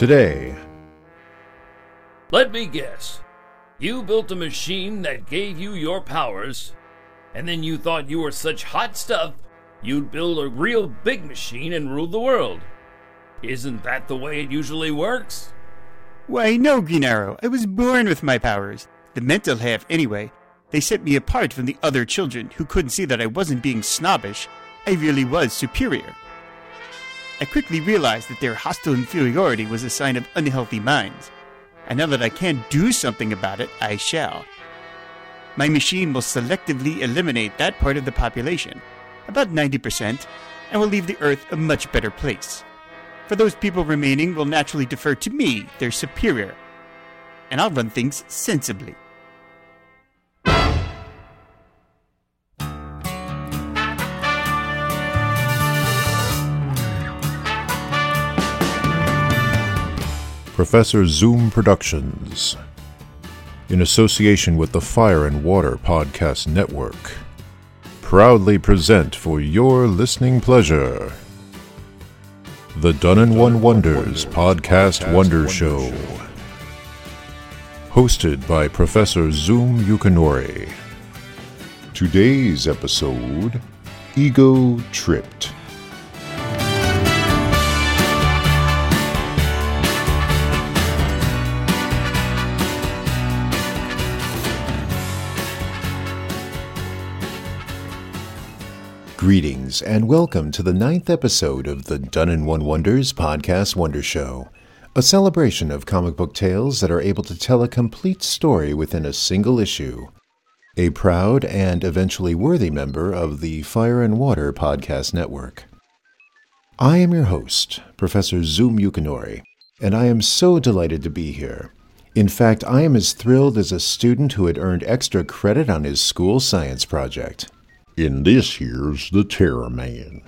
Today, Let me guess. You built a machine that gave you your powers, and then you thought you were such hot stuff, you'd build a real big machine and rule the world. Isn't that the way it usually works? Why, no, Green Arrow. I was born with my powers. The mental half, anyway. They set me apart from the other children who couldn't see that I wasn't being snobbish. I really was superior. I quickly realized that their hostile inferiority was a sign of unhealthy minds. And now that I can do something about it, I shall. My machine will selectively eliminate that part of the population, about 90%, and will leave the Earth a much better place. For those people remaining will naturally defer to me, their superior. And I'll run things sensibly. Professor Zoom Productions, in association with the Fire and Water Podcast Network, proudly present for your listening pleasure the Done in One Wonders Podcast Wonder Show. Hosted by Professor Zoom Yukinori. Today's episode Ego Tripped. Greetings and welcome to the ninth episode of the Done in One Wonders Podcast Wonder Show, a celebration of comic book tales that are able to tell a complete story within a single issue. A proud and eventually worthy member of the Fire and Water Podcast Network. I am your host, Professor Zoom Yukinori, and I am so delighted to be here. In fact, I am as thrilled as a student who had earned extra credit on his school science project. And this here's the Terror Man.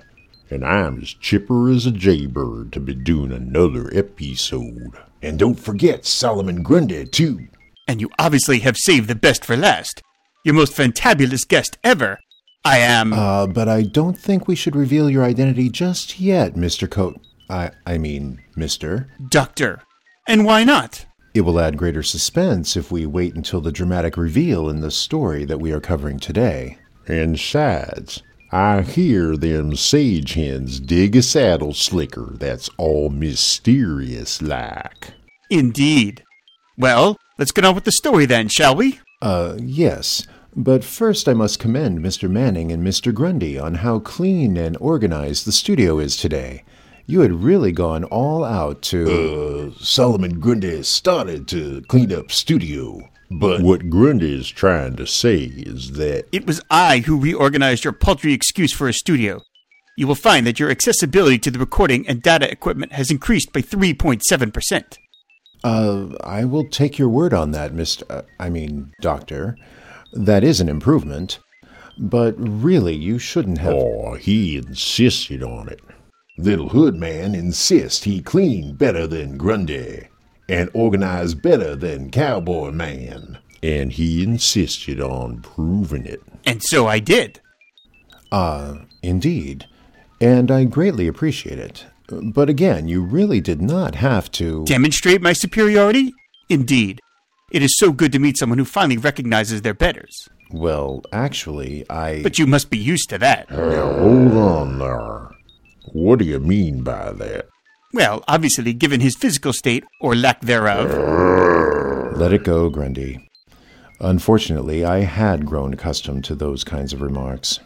And I'm as chipper as a jaybird to be doing another episode. And don't forget Solomon Grundy, too. And you obviously have saved the best for last. Your most fantabulous guest ever. I am. Uh, but I don't think we should reveal your identity just yet, Mr. Coat. I, I mean, Mr. Doctor. And why not? It will add greater suspense if we wait until the dramatic reveal in the story that we are covering today. And sides, I hear them sage hens dig a saddle slicker that's all mysterious like. Indeed. Well, let's get on with the story then, shall we? Uh, yes. But first, I must commend Mr. Manning and Mr. Grundy on how clean and organized the studio is today. You had really gone all out to. Uh, Solomon Grundy started to clean up studio. But what Grundy is trying to say is that It was I who reorganized your paltry excuse for a studio. You will find that your accessibility to the recording and data equipment has increased by 3.7%. Uh, I will take your word on that, Mr. Uh, I mean, Doctor. That is an improvement. But really, you shouldn't have. Oh, he insisted on it. Little Hood Man insists he clean better than Grundy and organize better than Cowboy Man. And he insisted on proving it. And so I did. Ah, indeed. And I greatly appreciate it. But again, you really did not have to. Demonstrate my superiority? Indeed. It is so good to meet someone who finally recognizes their betters. Well, actually, I. But you must be used to that. Now, hold on there. What do you mean by that? Well, obviously, given his physical state, or lack thereof. Let it go, Grundy. Unfortunately, I had grown accustomed to those kinds of remarks.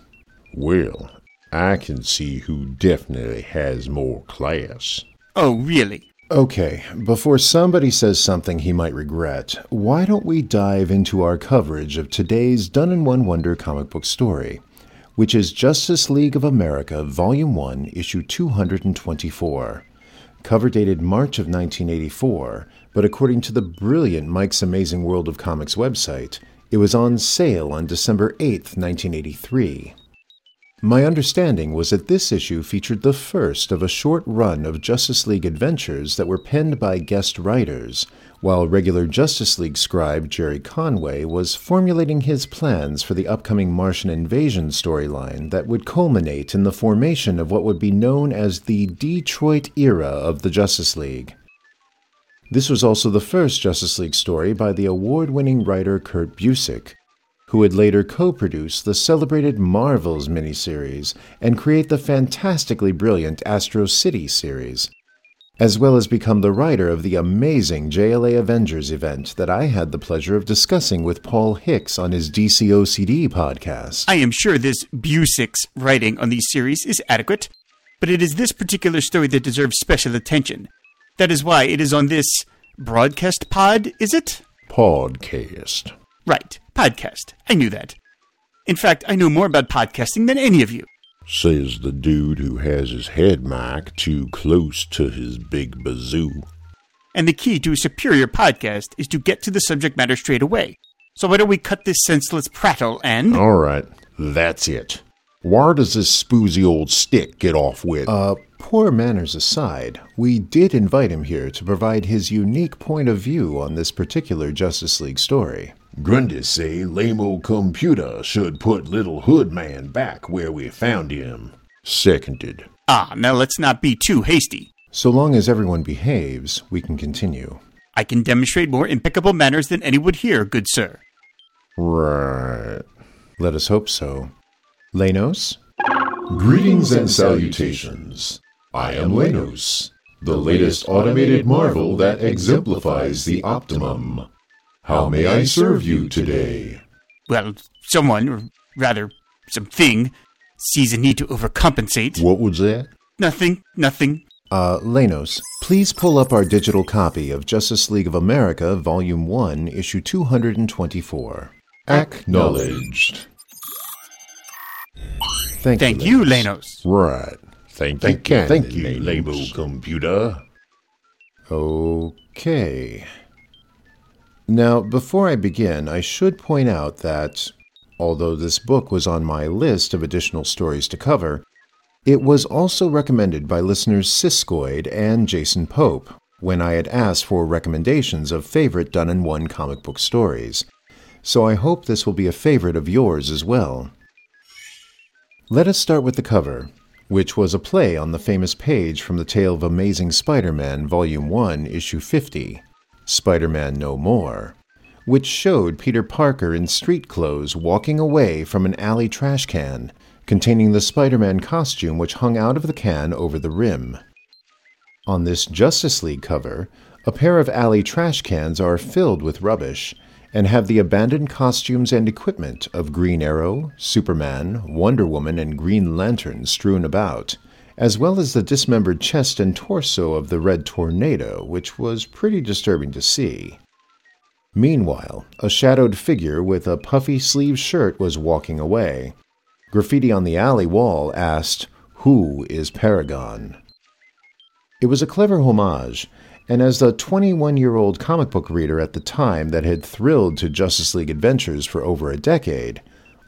Well, I can see who definitely has more class. Oh, really? Okay, before somebody says something he might regret, why don't we dive into our coverage of today's Done in One Wonder comic book story, which is Justice League of America, Volume 1, Issue 224. Cover dated March of 1984, but according to the brilliant Mike's Amazing World of Comics website, it was on sale on December 8, 1983. My understanding was that this issue featured the first of a short run of Justice League adventures that were penned by guest writers, while regular Justice League scribe Gerry Conway was formulating his plans for the upcoming Martian invasion storyline that would culminate in the formation of what would be known as the Detroit era of the Justice League. This was also the first Justice League story by the award winning writer Kurt Busiek, who would later co produce the celebrated Marvels miniseries and create the fantastically brilliant Astro City series, as well as become the writer of the amazing JLA Avengers event that I had the pleasure of discussing with Paul Hicks on his DCOCD podcast. I am sure this Busiek's writing on these series is adequate, but it is this particular story that deserves special attention. That is why it is on this broadcast pod, is it? Podcast. Right, podcast. I knew that. In fact, I know more about podcasting than any of you. Says the dude who has his head mic too close to his big bazoo. And the key to a superior podcast is to get to the subject matter straight away. So why don't we cut this senseless prattle and. All right, that's it. Where does this spoozy old stick get off with? Uh, poor manners aside, we did invite him here to provide his unique point of view on this particular Justice League story. Grundy say Lamo Computer should put Little Hood Man back where we found him. Seconded. Ah, now let's not be too hasty. So long as everyone behaves, we can continue. I can demonstrate more impeccable manners than any would here, good sir. Right. Let us hope so. Lenos? Greetings and salutations. I am Lenos, the latest automated marvel that exemplifies the optimum. How may I serve you today? Well, someone, or rather, something, sees a need to overcompensate. What was that? Nothing, nothing. Uh, Lenos, please pull up our digital copy of Justice League of America, Volume 1, Issue 224. Acknowledged. Thank, Thank you, you, Lenos. Lenos. Right. Thank, Thank you, you, thank you, you, Lamo Computer. Okay. Now, before I begin, I should point out that, although this book was on my list of additional stories to cover, it was also recommended by listeners Siskoid and Jason Pope when I had asked for recommendations of favorite done in one comic book stories. So I hope this will be a favorite of yours as well. Let us start with the cover, which was a play on the famous page from the tale of Amazing Spider Man, Volume 1, Issue 50, Spider Man No More, which showed Peter Parker in street clothes walking away from an alley trash can containing the Spider Man costume which hung out of the can over the rim. On this Justice League cover, a pair of alley trash cans are filled with rubbish and have the abandoned costumes and equipment of Green Arrow, Superman, Wonder Woman, and Green Lantern strewn about, as well as the dismembered chest and torso of the Red Tornado, which was pretty disturbing to see. Meanwhile, a shadowed figure with a puffy sleeved shirt was walking away. Graffiti on the alley wall asked, Who is Paragon? It was a clever homage, and as the 21 year old comic book reader at the time that had thrilled to Justice League adventures for over a decade,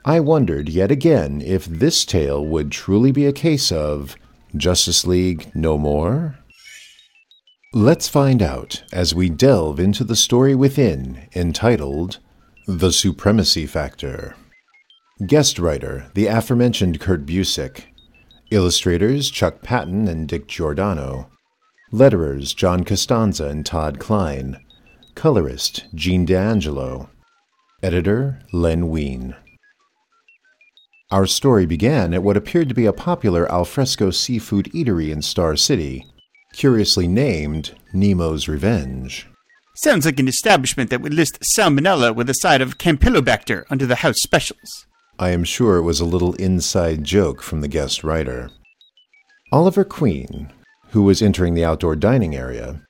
I wondered yet again if this tale would truly be a case of Justice League no more? Let's find out as we delve into the story within, entitled The Supremacy Factor. Guest writer, the aforementioned Kurt Busiek. Illustrators, Chuck Patton and Dick Giordano. Letterers, John Costanza and Todd Klein. Colorist, Gene D'Angelo. Editor, Len Wein. Our story began at what appeared to be a popular alfresco seafood eatery in Star City, curiously named Nemo's Revenge. Sounds like an establishment that would list salmonella with a side of Campylobacter under the house specials. I am sure it was a little inside joke from the guest writer. Oliver Queen, who was entering the outdoor dining area,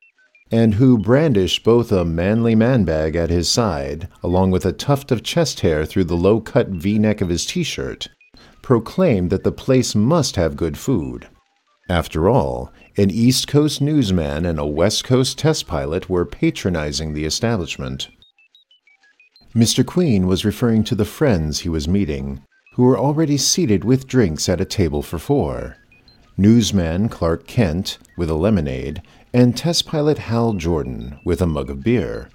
and who brandished both a manly man bag at his side, along with a tuft of chest hair through the low cut v neck of his t shirt, proclaimed that the place must have good food. After all, an East Coast newsman and a West Coast test pilot were patronizing the establishment. Mr. Queen was referring to the friends he was meeting, who were already seated with drinks at a table for four. Newsman Clark Kent with a lemonade, and test pilot Hal Jordan with a mug of beer.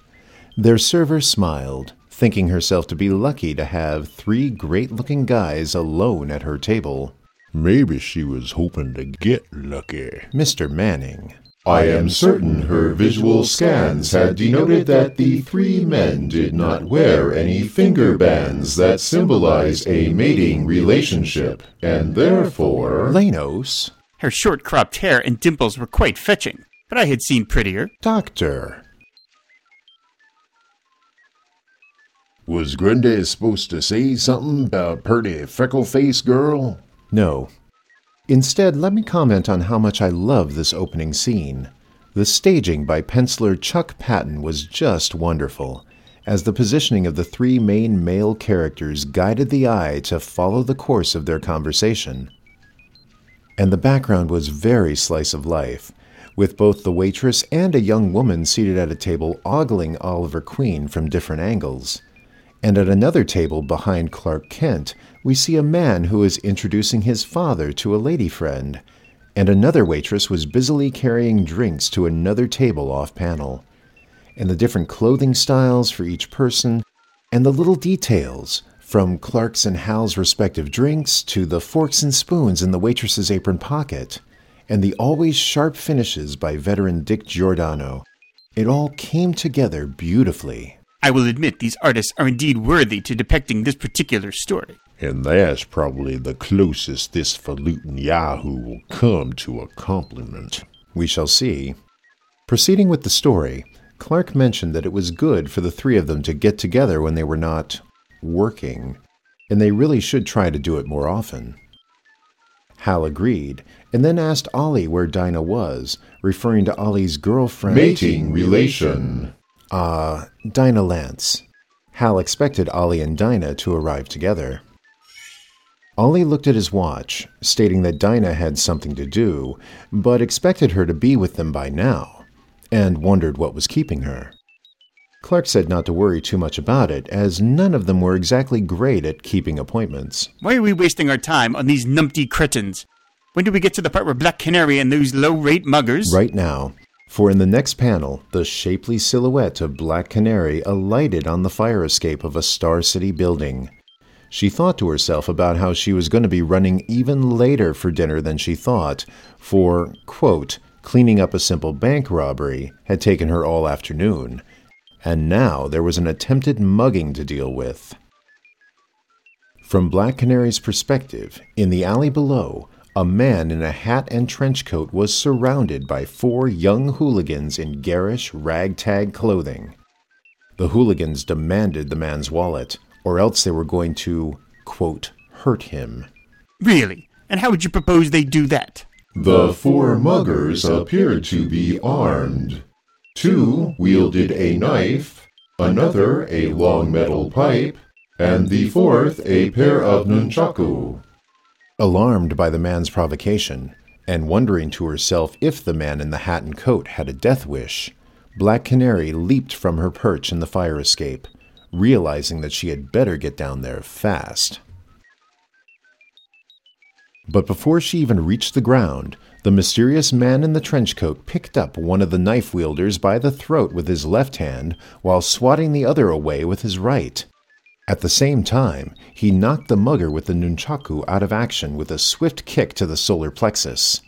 Their server smiled, thinking herself to be lucky to have three great looking guys alone at her table. Maybe she was hoping to get lucky. Mr. Manning, I am certain her visual scans had denoted that the three men did not wear any finger bands that symbolize a mating relationship, and therefore. Lanos, Her short cropped hair and dimples were quite fetching, but I had seen prettier. Doctor. Was Grundy supposed to say something about purty freckle faced girl? No. Instead, let me comment on how much I love this opening scene. The staging by penciler Chuck Patton was just wonderful, as the positioning of the three main male characters guided the eye to follow the course of their conversation. And the background was very slice of life, with both the waitress and a young woman seated at a table ogling Oliver Queen from different angles. And at another table behind Clark Kent, we see a man who is introducing his father to a lady friend, and another waitress was busily carrying drinks to another table off panel. And the different clothing styles for each person, and the little details, from Clark's and Hal's respective drinks to the forks and spoons in the waitress's apron pocket, and the always sharp finishes by veteran Dick Giordano. It all came together beautifully. I will admit these artists are indeed worthy to depicting this particular story. And that's probably the closest this falutin Yahoo will come to a compliment. We shall see. Proceeding with the story, Clark mentioned that it was good for the three of them to get together when they were not working, and they really should try to do it more often. Hal agreed, and then asked Ollie where Dinah was, referring to Ollie's girlfriend. Mating relation. Ah, Dinah Lance. Hal expected Ollie and Dinah to arrive together. Ollie looked at his watch, stating that Dinah had something to do, but expected her to be with them by now, and wondered what was keeping her. Clark said not to worry too much about it, as none of them were exactly great at keeping appointments. Why are we wasting our time on these numpty cretins? When do we get to the part where Black Canary and those low rate muggers? Right now, for in the next panel, the shapely silhouette of Black Canary alighted on the fire escape of a Star City building. She thought to herself about how she was going to be running even later for dinner than she thought, for, quote, cleaning up a simple bank robbery had taken her all afternoon, and now there was an attempted mugging to deal with. From Black Canary's perspective, in the alley below, a man in a hat and trench coat was surrounded by four young hooligans in garish, ragtag clothing. The hooligans demanded the man's wallet, or else they were going to, quote, hurt him. Really? And how would you propose they do that? The four muggers appeared to be armed. Two wielded a knife, another a long metal pipe, and the fourth a pair of nunchaku. Alarmed by the man's provocation, and wondering to herself if the man in the hat and coat had a death wish, Black Canary leaped from her perch in the fire escape, realizing that she had better get down there fast. But before she even reached the ground, the mysterious man in the trench coat picked up one of the knife wielders by the throat with his left hand while swatting the other away with his right. At the same time, he knocked the mugger with the nunchaku out of action with a swift kick to the solar plexus.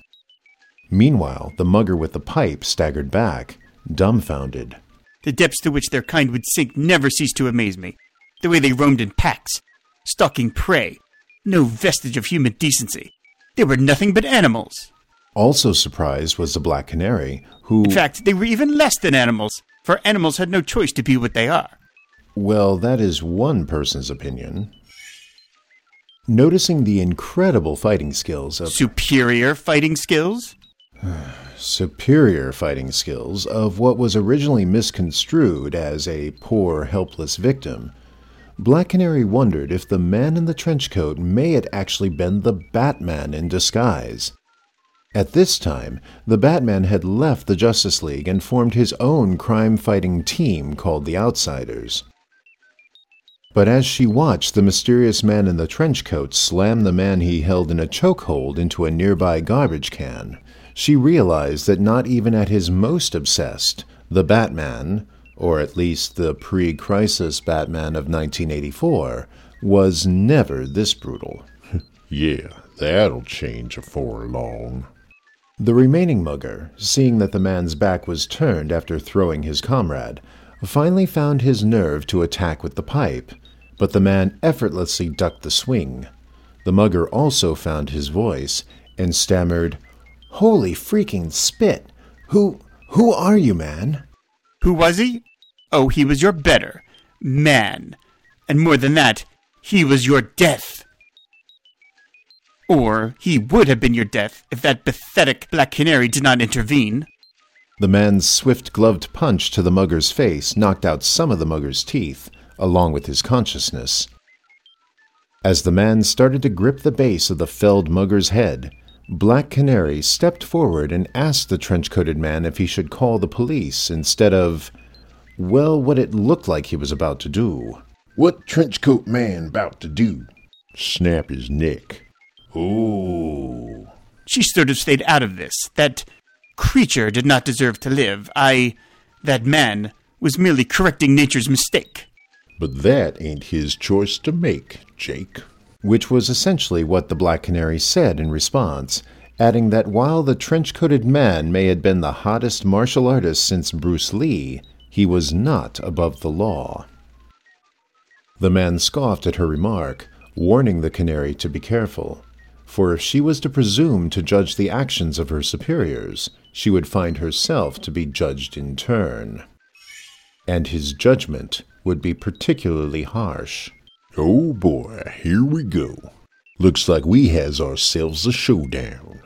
Meanwhile, the mugger with the pipe staggered back, dumbfounded. The depths to which their kind would sink never cease to amaze me. The way they roamed in packs, stalking prey, no vestige of human decency. They were nothing but animals. Also surprised was the Black Canary, who. In fact, they were even less than animals, for animals had no choice to be what they are. Well, that is one person's opinion. Noticing the incredible fighting skills of Superior fighting skills? superior fighting skills of what was originally misconstrued as a poor, helpless victim, Black Canary wondered if the man in the trench coat may have actually been the Batman in disguise. At this time, the Batman had left the Justice League and formed his own crime fighting team called the Outsiders. But as she watched the mysterious man in the trench coat slam the man he held in a chokehold into a nearby garbage can, she realized that not even at his most obsessed, the Batman, or at least the pre crisis Batman of 1984, was never this brutal. Yeah, that'll change afore long. The remaining mugger, seeing that the man's back was turned after throwing his comrade, finally found his nerve to attack with the pipe, but the man effortlessly ducked the swing. The mugger also found his voice and stammered, Holy freaking spit! Who, who are you, man? Who was he? Oh, he was your better man. And more than that, he was your death. Or he would have been your death if that pathetic black canary did not intervene. The man's swift gloved punch to the mugger's face knocked out some of the mugger's teeth, along with his consciousness. As the man started to grip the base of the felled mugger's head, Black Canary stepped forward and asked the trench coated man if he should call the police instead of, well, what it looked like he was about to do. What trench coat man about to do? Snap his neck. Oh. She should have stayed out of this. That creature did not deserve to live. I. that man was merely correcting nature's mistake. But that ain't his choice to make, Jake which was essentially what the Black Canary said in response, adding that while the trench coated man may have been the hottest martial artist since Bruce Lee, he was not above the law. The man scoffed at her remark, warning the canary to be careful, for if she was to presume to judge the actions of her superiors, she would find herself to be judged in turn. And his judgment would be particularly harsh. Oh boy, here we go. Looks like we has ourselves a showdown.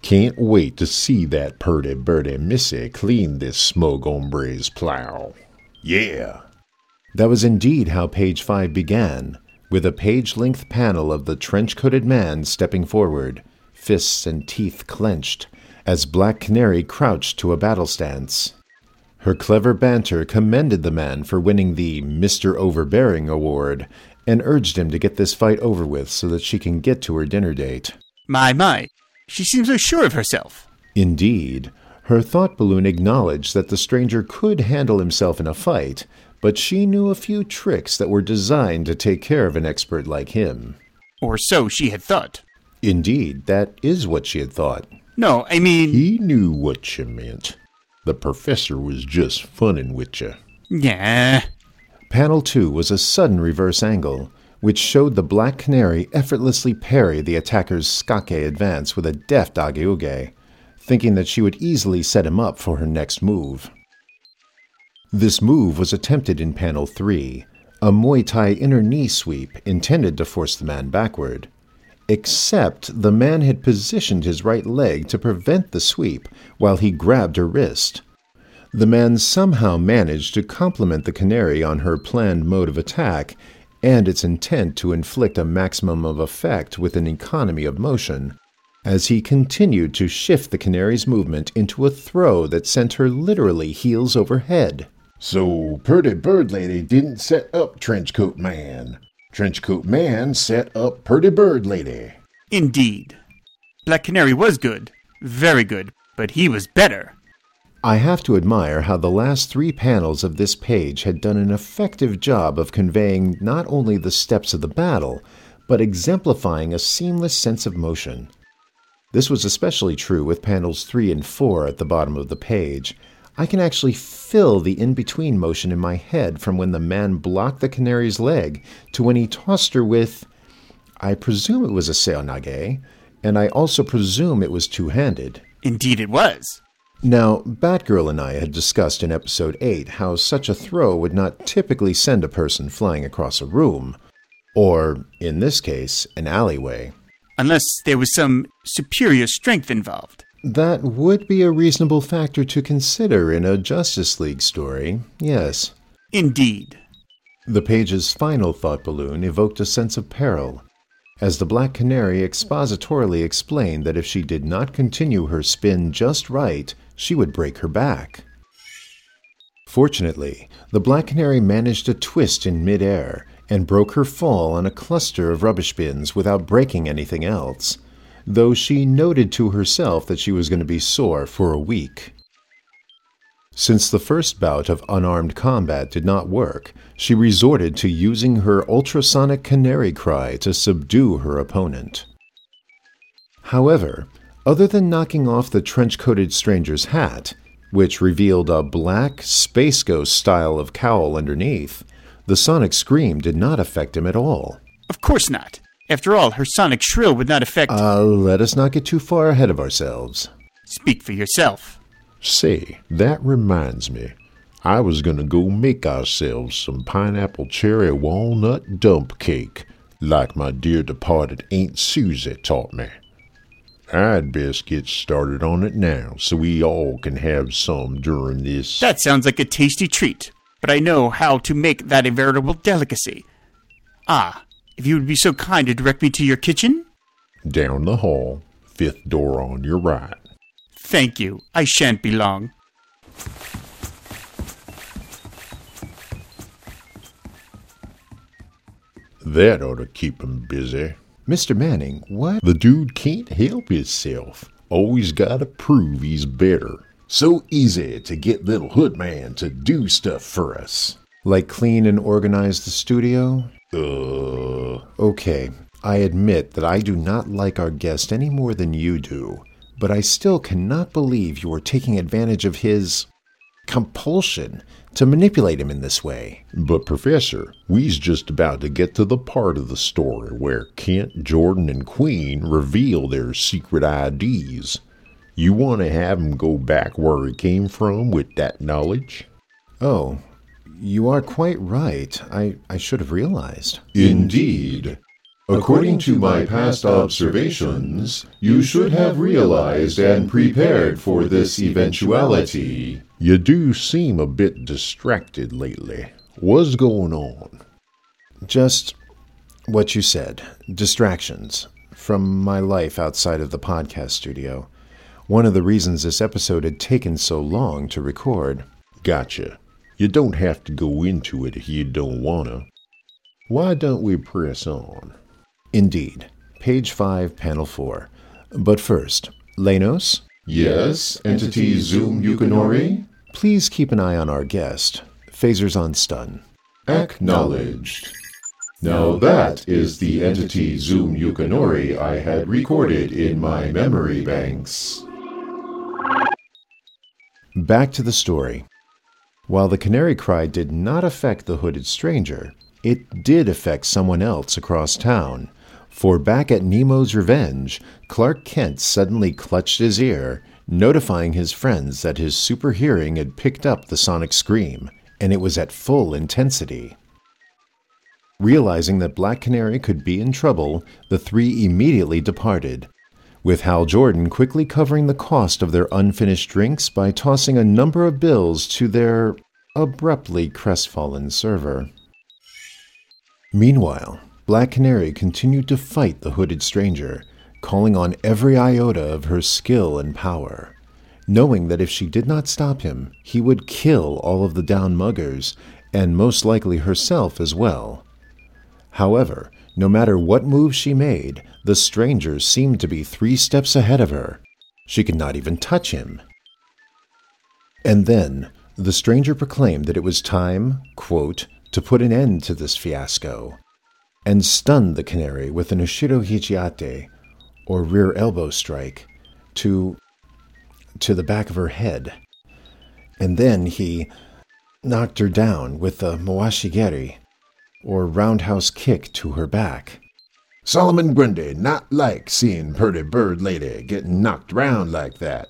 Can't wait to see that purty birdie missy clean this smug hombre's plow. Yeah. That was indeed how page 5 began, with a page length panel of the trench coated man stepping forward, fists and teeth clenched, as Black Canary crouched to a battle stance. Her clever banter commended the man for winning the Mr. Overbearing award and urged him to get this fight over with so that she can get to her dinner date. My, my, she seems so sure of herself. Indeed, her thought balloon acknowledged that the stranger could handle himself in a fight, but she knew a few tricks that were designed to take care of an expert like him. Or so she had thought. Indeed, that is what she had thought. No, I mean. He knew what you meant. The professor was just funning with you. Yeah. Panel 2 was a sudden reverse angle, which showed the Black Canary effortlessly parry the attacker's skake advance with a deft age-uke, thinking that she would easily set him up for her next move. This move was attempted in Panel 3, a Muay Thai inner knee sweep intended to force the man backward. Except the man had positioned his right leg to prevent the sweep while he grabbed her wrist. The man somehow managed to compliment the canary on her planned mode of attack and its intent to inflict a maximum of effect with an economy of motion, as he continued to shift the canary's movement into a throw that sent her literally heels over head. So, Purty Bird Lady didn't set up Trenchcoat Man. Trenchcoat Man set up Purty Bird Lady. Indeed. Black Canary was good, very good, but he was better. I have to admire how the last three panels of this page had done an effective job of conveying not only the steps of the battle, but exemplifying a seamless sense of motion. This was especially true with panels 3 and 4 at the bottom of the page. I can actually feel the in between motion in my head from when the man blocked the canary's leg to when he tossed her with. I presume it was a seoi-nage, and I also presume it was two handed. Indeed, it was. Now, Batgirl and I had discussed in episode 8 how such a throw would not typically send a person flying across a room, or, in this case, an alleyway. Unless there was some superior strength involved. That would be a reasonable factor to consider in a Justice League story, yes. Indeed. The page's final thought balloon evoked a sense of peril, as the Black Canary expositorily explained that if she did not continue her spin just right, she would break her back. Fortunately, the Black Canary managed a twist in midair and broke her fall on a cluster of rubbish bins without breaking anything else, though she noted to herself that she was going to be sore for a week. Since the first bout of unarmed combat did not work, she resorted to using her ultrasonic canary cry to subdue her opponent. However, Other than knocking off the trench coated stranger's hat, which revealed a black Space Ghost style of cowl underneath, the sonic scream did not affect him at all. Of course not. After all, her sonic shrill would not affect. Uh, let us not get too far ahead of ourselves. Speak for yourself. Say, that reminds me. I was gonna go make ourselves some pineapple cherry walnut dump cake, like my dear departed Aunt Susie taught me. I'd best get started on it now so we all can have some during this. That sounds like a tasty treat, but I know how to make that a veritable delicacy. Ah, if you would be so kind to direct me to your kitchen? Down the hall, fifth door on your right. Thank you. I shan't be long. That ought to keep him busy. Mr. Manning, what? The dude can't help himself. Always gotta prove he's better. So easy to get little Hoodman to do stuff for us. Like clean and organize the studio? Uh, Okay, I admit that I do not like our guest any more than you do, but I still cannot believe you are taking advantage of his compulsion to manipulate him in this way. but Professor, we's just about to get to the part of the story where Kent, Jordan, and Queen reveal their secret IDs. You want to have 'em go back where he came from with that knowledge? Oh, you are quite right. I, I should have realized. Indeed. According to my past observations, you should have realized and prepared for this eventuality. You do seem a bit distracted lately. What's going on? Just what you said distractions from my life outside of the podcast studio. One of the reasons this episode had taken so long to record. Gotcha. You don't have to go into it if you don't wanna. Why don't we press on? Indeed. Page 5, panel 4. But first, Lenos, Yes, entity Zoom Yukinori? please keep an eye on our guest. Phasers on stun. Acknowledged. Now that is the entity Zoom Yukinori I had recorded in my memory banks. Back to the story. While the canary cry did not affect the hooded stranger, it did affect someone else across town. For back at Nemo's Revenge, Clark Kent suddenly clutched his ear, notifying his friends that his super hearing had picked up the sonic scream, and it was at full intensity. Realizing that Black Canary could be in trouble, the three immediately departed, with Hal Jordan quickly covering the cost of their unfinished drinks by tossing a number of bills to their abruptly crestfallen server. Meanwhile, Black Canary continued to fight the hooded stranger, calling on every iota of her skill and power, knowing that if she did not stop him, he would kill all of the down muggers, and most likely herself as well. However, no matter what move she made, the stranger seemed to be three steps ahead of her. She could not even touch him. And then, the stranger proclaimed that it was time, quote, to put an end to this fiasco, and stunned the canary with an Ushiro Hichiate, or rear elbow strike, to to the back of her head. And then he knocked her down with a Mawashigeri, or roundhouse kick to her back. Solomon Grundy not like seeing pretty bird lady getting knocked round like that.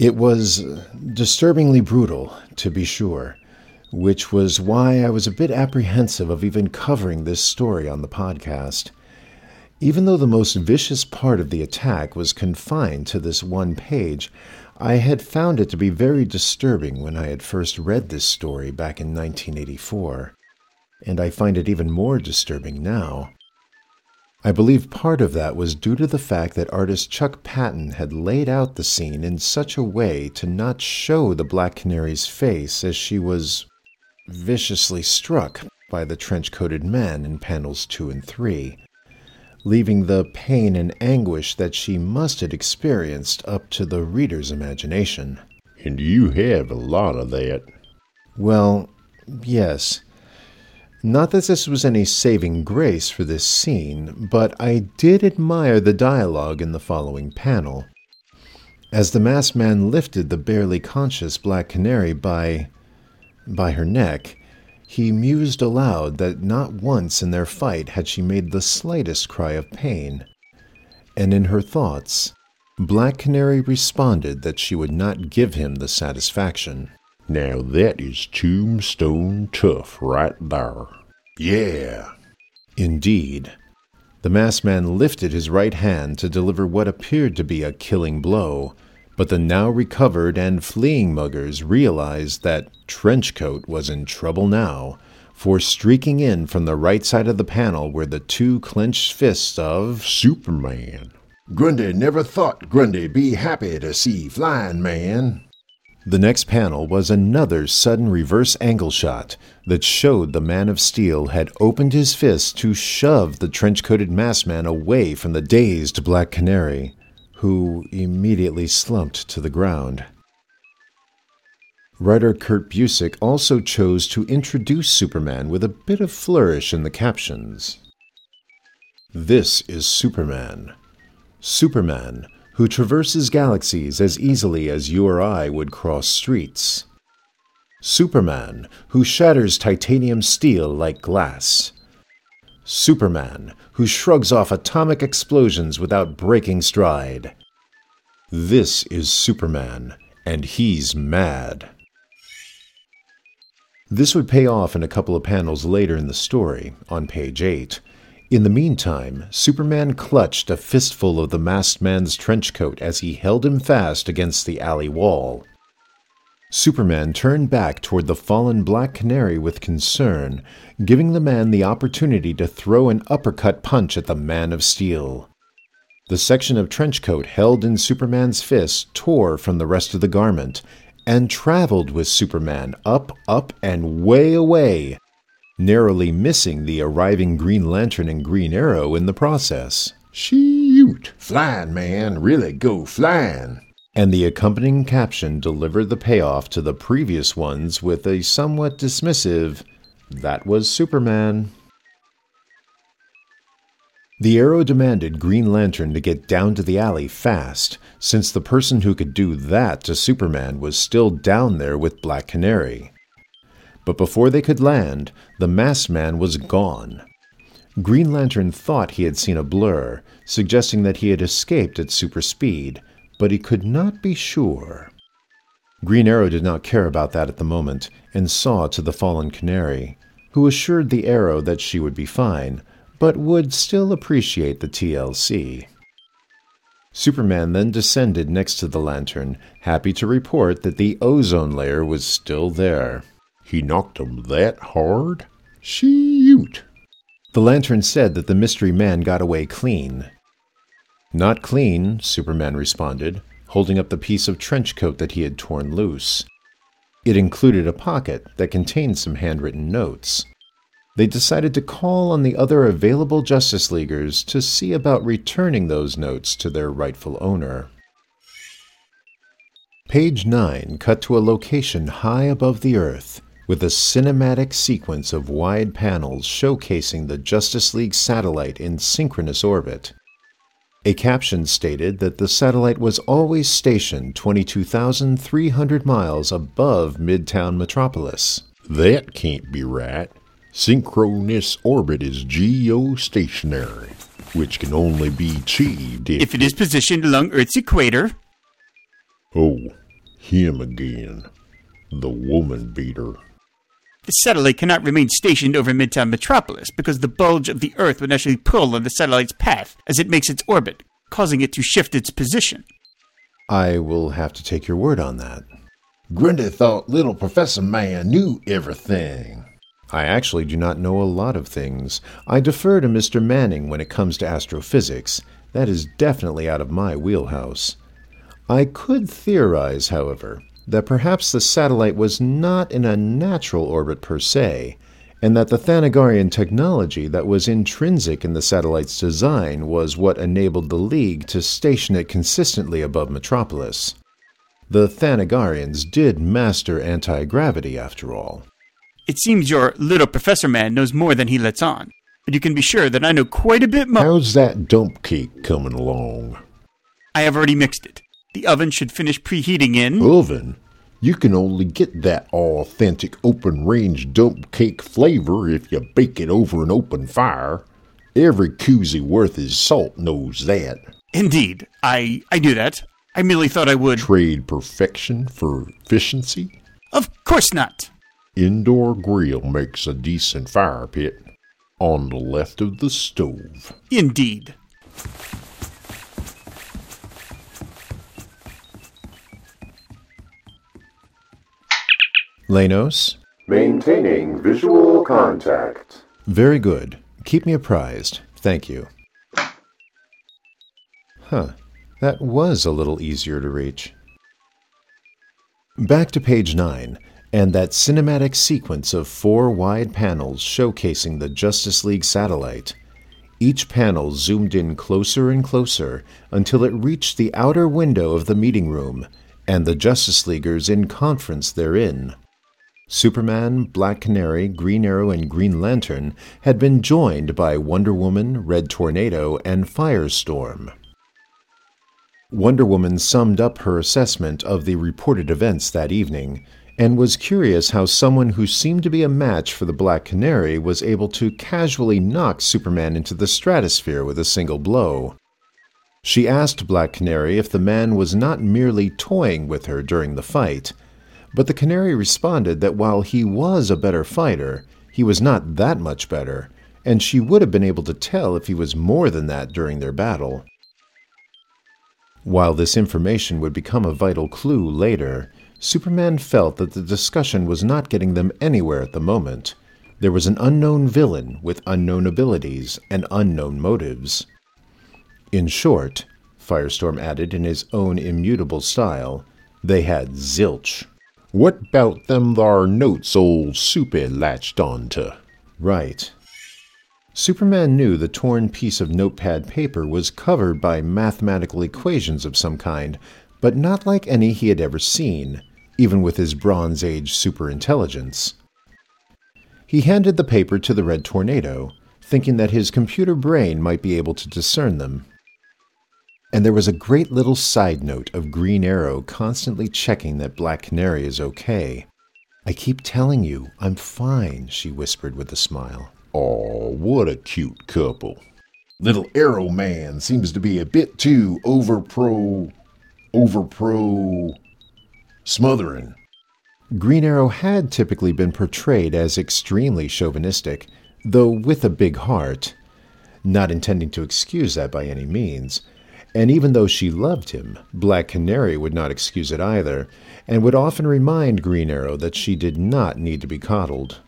It was uh, disturbingly brutal, to be sure, which was why I was a bit apprehensive of even covering this story on the podcast. Even though the most vicious part of the attack was confined to this one page, I had found it to be very disturbing when I had first read this story back in 1984, and I find it even more disturbing now. I believe part of that was due to the fact that artist Chuck Patton had laid out the scene in such a way to not show the Black Canary's face as she was viciously struck by the trench coated man in panels 2 and 3, leaving the pain and anguish that she must have experienced up to the reader's imagination. And you have a lot of that. Well, yes. Not that this was any saving grace for this scene, but I did admire the dialogue in the following panel. As the masked man lifted the barely conscious Black Canary by. by her neck, he mused aloud that not once in their fight had she made the slightest cry of pain. And in her thoughts, Black Canary responded that she would not give him the satisfaction. Now that is tombstone tough right there. Yeah. Indeed. The masked man lifted his right hand to deliver what appeared to be a killing blow, but the now recovered and fleeing muggers realized that Trenchcoat was in trouble now, for streaking in from the right side of the panel were the two clenched fists of Superman. Grundy never thought Grundy be happy to see flying man. The next panel was another sudden reverse angle shot that showed the Man of Steel had opened his fist to shove the trench coated masked man away from the dazed Black Canary, who immediately slumped to the ground. Writer Kurt Busiek also chose to introduce Superman with a bit of flourish in the captions. This is Superman. Superman, who traverses galaxies as easily as you or I would cross streets. Superman, who shatters titanium steel like glass. Superman, who shrugs off atomic explosions without breaking stride. This is Superman, and he's mad. This would pay off in a couple of panels later in the story, on page 8, in the meantime, Superman clutched a fistful of the masked man's trench coat as he held him fast against the alley wall. Superman turned back toward the fallen Black Canary with concern, giving the man the opportunity to throw an uppercut punch at the Man of Steel. The section of trench coat held in Superman's fist tore from the rest of the garment and traveled with Superman up, up, and way away narrowly missing the arriving Green Lantern and Green Arrow in the process. Shoot! Flying, man, really go flying! And the accompanying caption delivered the payoff to the previous ones with a somewhat dismissive, That was Superman. The Arrow demanded Green Lantern to get down to the alley fast, since the person who could do that to Superman was still down there with Black Canary but before they could land, the masked man was gone. Green Lantern thought he had seen a blur, suggesting that he had escaped at super speed, but he could not be sure. Green Arrow did not care about that at the moment, and saw to the fallen canary, who assured the Arrow that she would be fine, but would still appreciate the TLC. Superman then descended next to the lantern, happy to report that the ozone layer was still there. He knocked him that hard? Shoot! The lantern said that the mystery man got away clean. Not clean, Superman responded, holding up the piece of trench coat that he had torn loose. It included a pocket that contained some handwritten notes. They decided to call on the other available Justice Leaguers to see about returning those notes to their rightful owner. Page 9 cut to a location high above the Earth with a cinematic sequence of wide panels showcasing the Justice League satellite in synchronous orbit. A caption stated that the satellite was always stationed 22,300 miles above Midtown Metropolis. That can't be right. Synchronous orbit is geostationary, which can only be achieved if, if it is positioned along Earth's equator. Oh, him again. The woman beater. The satellite cannot remain stationed over Midtown Metropolis because the bulge of the Earth would naturally pull on the satellite's path as it makes its orbit, causing it to shift its position. I will have to take your word on that. Grundy thought little Professor Man knew everything. I actually do not know a lot of things. I defer to Mr. Manning when it comes to astrophysics. That is definitely out of my wheelhouse. I could theorize, however, that perhaps the satellite was not in a natural orbit per se, and that the Thanagarian technology that was intrinsic in the satellite's design was what enabled the League to station it consistently above Metropolis. The Thanagarians did master anti gravity, after all. It seems your little professor man knows more than he lets on, but you can be sure that I know quite a bit more. How's that dump cake coming along? I have already mixed it. The oven should finish preheating in. Oven? You can only get that authentic open range dump cake flavor if you bake it over an open fire. Every koozie worth his salt knows that. Indeed, I I knew that. I merely thought I would. Trade perfection for efficiency? Of course not. Indoor grill makes a decent fire pit on the left of the stove. Indeed. Lanos? Maintaining visual contact. Very good. Keep me apprised. Thank you. Huh. That was a little easier to reach. Back to page 9, and that cinematic sequence of four wide panels showcasing the Justice League satellite. Each panel zoomed in closer and closer until it reached the outer window of the meeting room and the Justice Leaguers in conference therein. Superman, Black Canary, Green Arrow, and Green Lantern had been joined by Wonder Woman, Red Tornado, and Firestorm. Wonder Woman summed up her assessment of the reported events that evening and was curious how someone who seemed to be a match for the Black Canary was able to casually knock Superman into the stratosphere with a single blow. She asked Black Canary if the man was not merely toying with her during the fight, but the Canary responded that while he was a better fighter, he was not that much better, and she would have been able to tell if he was more than that during their battle. While this information would become a vital clue later, Superman felt that the discussion was not getting them anywhere at the moment. There was an unknown villain with unknown abilities and unknown motives. In short, Firestorm added in his own immutable style, they had zilch. What bout them thar notes old Soupy latched onto? Right. Superman knew the torn piece of notepad paper was covered by mathematical equations of some kind, but not like any he had ever seen, even with his Bronze Age superintelligence. He handed the paper to the Red Tornado, thinking that his computer brain might be able to discern them. And there was a great little side note of Green Arrow constantly checking that Black Canary is okay. I keep telling you, I'm fine, she whispered with a smile. Aw, what a cute couple. Little Arrow Man seems to be a bit too over pro. over pro. smothering. Green Arrow had typically been portrayed as extremely chauvinistic, though with a big heart. Not intending to excuse that by any means. And even though she loved him, Black Canary would not excuse it either, and would often remind Green Arrow that she did not need to be coddled.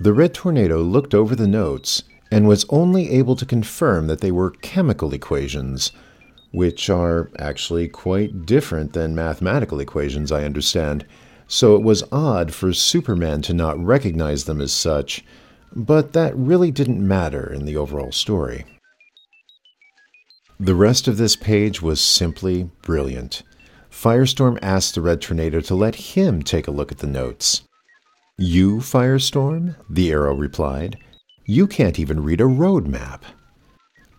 The Red Tornado looked over the notes and was only able to confirm that they were chemical equations, which are actually quite different than mathematical equations, I understand, so it was odd for Superman to not recognize them as such, but that really didn't matter in the overall story. The rest of this page was simply brilliant. Firestorm asked the Red Tornado to let him take a look at the notes. You, Firestorm? The arrow replied. You can't even read a road map.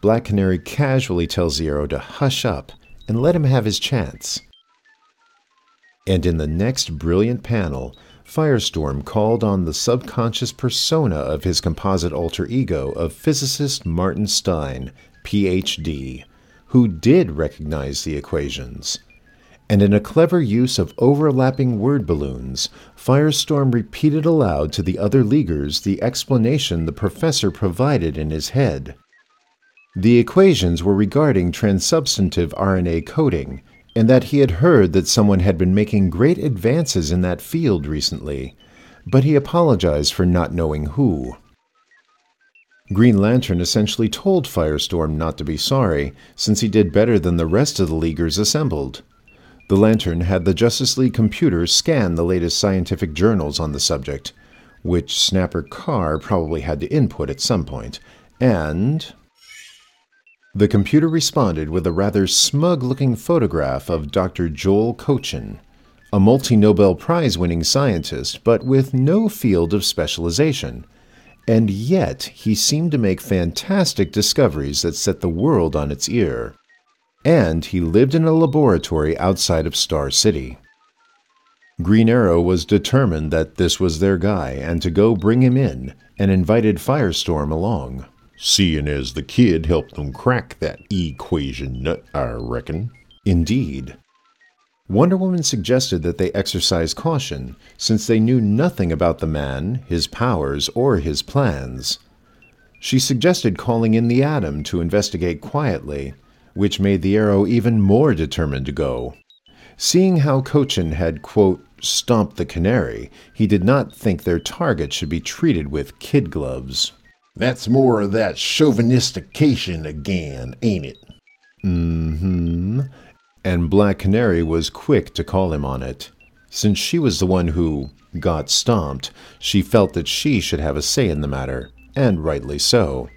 Black Canary casually tells the arrow to hush up and let him have his chance. And in the next brilliant panel, Firestorm called on the subconscious persona of his composite alter ego of physicist Martin Stein, PhD, who did recognize the equations. And in a clever use of overlapping word balloons, Firestorm repeated aloud to the other Leaguers the explanation the professor provided in his head. The equations were regarding transsubstantive RNA coding, and that he had heard that someone had been making great advances in that field recently, but he apologized for not knowing who. Green Lantern essentially told Firestorm not to be sorry, since he did better than the rest of the Leaguers assembled. The Lantern had the Justice League computer scan the latest scientific journals on the subject, which Snapper Carr probably had to input at some point, and. The computer responded with a rather smug looking photograph of Dr. Joel Cochin, a multi Nobel Prize winning scientist, but with no field of specialization and yet he seemed to make fantastic discoveries that set the world on its ear. and he lived in a laboratory outside of Star City. Green Arrow was determined that this was their guy and to go bring him in, and invited Firestorm along. Seeing as the kid helped them crack that equation nut, I reckon. Indeed. Wonder Woman suggested that they exercise caution, since they knew nothing about the man, his powers, or his plans. She suggested calling in the Atom to investigate quietly, which made the Arrow even more determined to go. Seeing how Cochin had, quote, stomped the canary, he did not think their target should be treated with kid gloves. That's more of that chauvinistication again, ain't it? Mm hmm and Black Canary was quick to call him on it. Since she was the one who got stomped, she felt that she should have a say in the matter, and rightly so.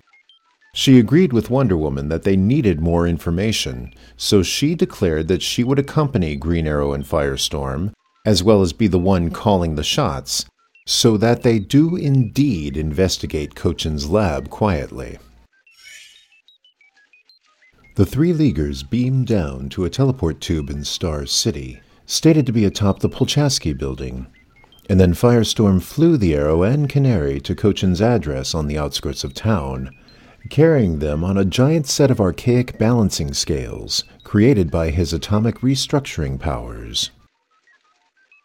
She agreed with Wonder Woman that they needed more information, so she declared that she would accompany Green Arrow and Firestorm, as well as be the one calling the shots, so that they do indeed investigate Cochin's lab quietly. The three Leaguers beamed down to a teleport tube in Star City, stated to be atop the Polchaski building, and then Firestorm flew the Arrow and Canary to Cochin's address on the outskirts of town, carrying them on a giant set of archaic balancing scales created by his atomic restructuring powers.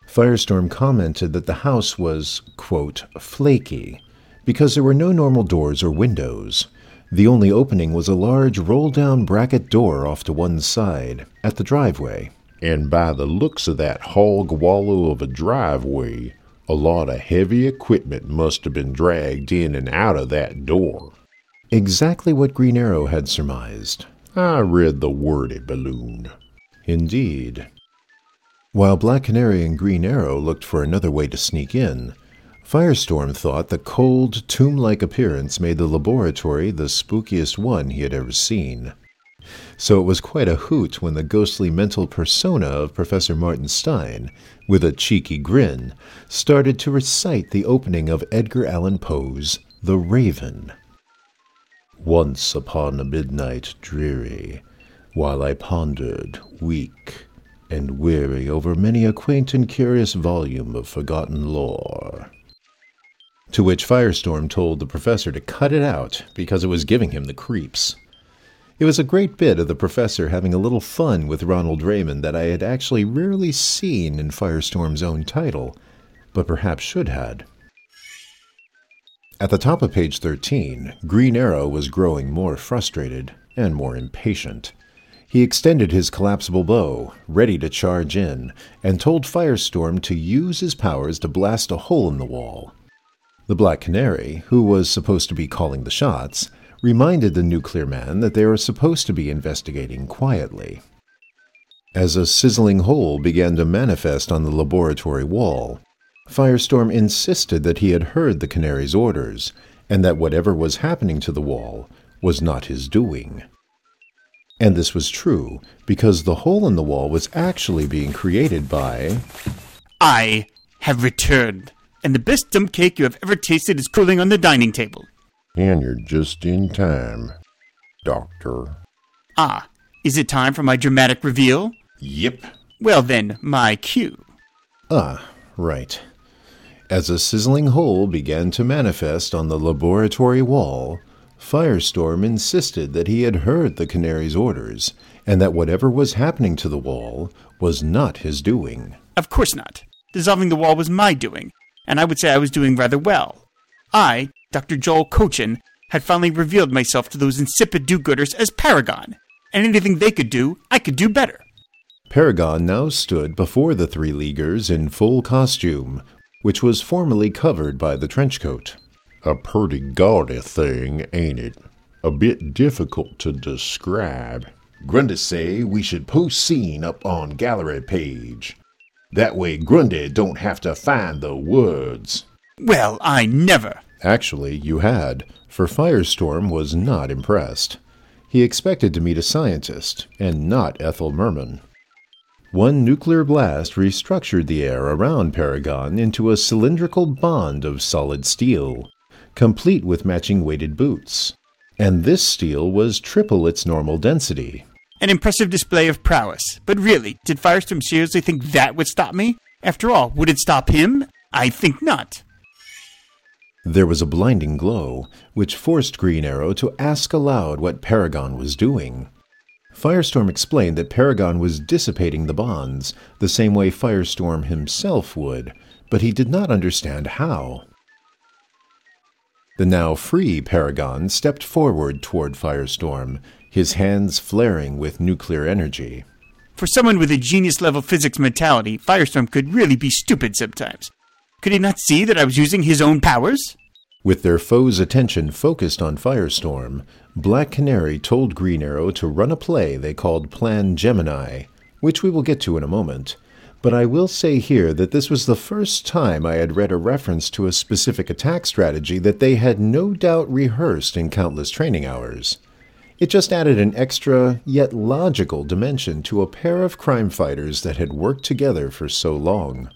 Firestorm commented that the house was, quote, flaky, because there were no normal doors or windows, the only opening was a large roll down bracket door off to one side, at the driveway. And by the looks of that hog wallow of a driveway, a lot of heavy equipment must have been dragged in and out of that door. Exactly what Green Arrow had surmised. I read the wordy balloon. Indeed. While Black Canary and Green Arrow looked for another way to sneak in, Firestorm thought the cold, tomb like appearance made the laboratory the spookiest one he had ever seen. So it was quite a hoot when the ghostly mental persona of Professor Martin Stein, with a cheeky grin, started to recite the opening of Edgar Allan Poe's The Raven. Once upon a midnight dreary, while I pondered, weak and weary, over many a quaint and curious volume of forgotten lore, to which Firestorm told the professor to cut it out because it was giving him the creeps. It was a great bit of the professor having a little fun with Ronald Raymond that I had actually rarely seen in Firestorm's own title, but perhaps should had. At the top of page 13, Green Arrow was growing more frustrated and more impatient. He extended his collapsible bow, ready to charge in, and told Firestorm to use his powers to blast a hole in the wall. The Black Canary, who was supposed to be calling the shots, reminded the nuclear man that they were supposed to be investigating quietly. As a sizzling hole began to manifest on the laboratory wall, Firestorm insisted that he had heard the canary's orders, and that whatever was happening to the wall was not his doing. And this was true, because the hole in the wall was actually being created by. I have returned and the best dump cake you have ever tasted is cooling on the dining table. And you're just in time, Doctor. Ah, is it time for my dramatic reveal? Yep. Well then, my cue. Ah, right. As a sizzling hole began to manifest on the laboratory wall, Firestorm insisted that he had heard the canary's orders, and that whatever was happening to the wall was not his doing. Of course not. Dissolving the wall was my doing, and I would say I was doing rather well. I, Dr. Joel Cochin, had finally revealed myself to those insipid do gooders as Paragon, and anything they could do, I could do better. Paragon now stood before the three leaguers in full costume, which was formerly covered by the trench coat. A pretty gaudy thing, ain't it? A bit difficult to describe. Grundy say we should post scene up on gallery page. That way Grundy don't have to find the words. Well, I never. Actually, you had, for Firestorm was not impressed. He expected to meet a scientist, and not Ethel Merman. One nuclear blast restructured the air around Paragon into a cylindrical bond of solid steel, complete with matching weighted boots. And this steel was triple its normal density, An impressive display of prowess. But really, did Firestorm seriously think that would stop me? After all, would it stop him? I think not. There was a blinding glow, which forced Green Arrow to ask aloud what Paragon was doing. Firestorm explained that Paragon was dissipating the bonds, the same way Firestorm himself would, but he did not understand how. The now free Paragon stepped forward toward Firestorm, his hands flaring with nuclear energy. For someone with a genius level physics mentality, Firestorm could really be stupid sometimes. Could he not see that I was using his own powers? With their foe's attention focused on Firestorm, Black Canary told Green Arrow to run a play they called Plan Gemini, which we will get to in a moment. But I will say here that this was the first time I had read a reference to a specific attack strategy that they had no doubt rehearsed in countless training hours. It just added an extra, yet logical dimension to a pair of crime fighters that had worked together for so long.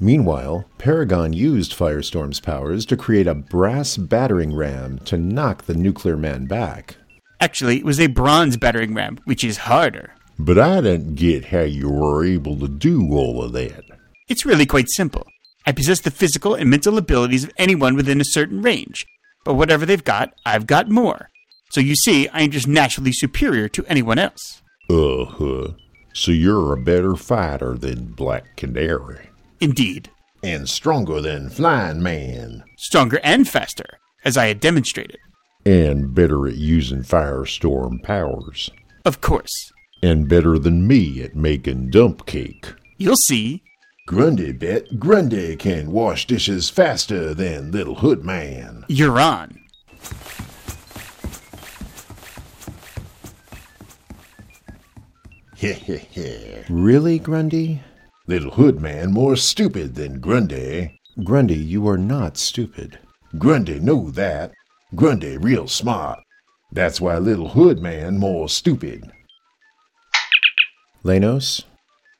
Meanwhile, Paragon used Firestorm's powers to create a brass battering ram to knock the nuclear man back. Actually, it was a bronze battering ram, which is harder. But I don't get how you were able to do all of that. It's really quite simple. I possess the physical and mental abilities of anyone within a certain range, but whatever they've got, I've got more. So you see, I am just naturally superior to anyone else. Uh huh. So you're a better fighter than Black Canary. Indeed. And stronger than Flying Man. Stronger and faster, as I had demonstrated. And better at using firestorm powers. Of course. And better than me at making dump cake. You'll see. Grundy bet Grundy can wash dishes faster than Little Hood Man. You're on. Really, Grundy? Little Hood Man more stupid than Grundy. Grundy, you are not stupid. Grundy know that. Grundy real smart. That's why Little Hood Man more stupid. Lanos?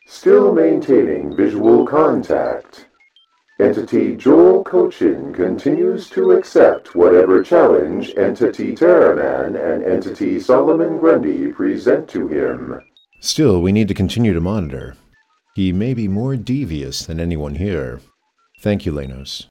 Still maintaining visual contact. Entity Joel Cochin continues to accept whatever challenge Entity Terraman and Entity Solomon Grundy present to him. Still, we need to continue to monitor. He may be more devious than anyone here. Thank you, Lanos.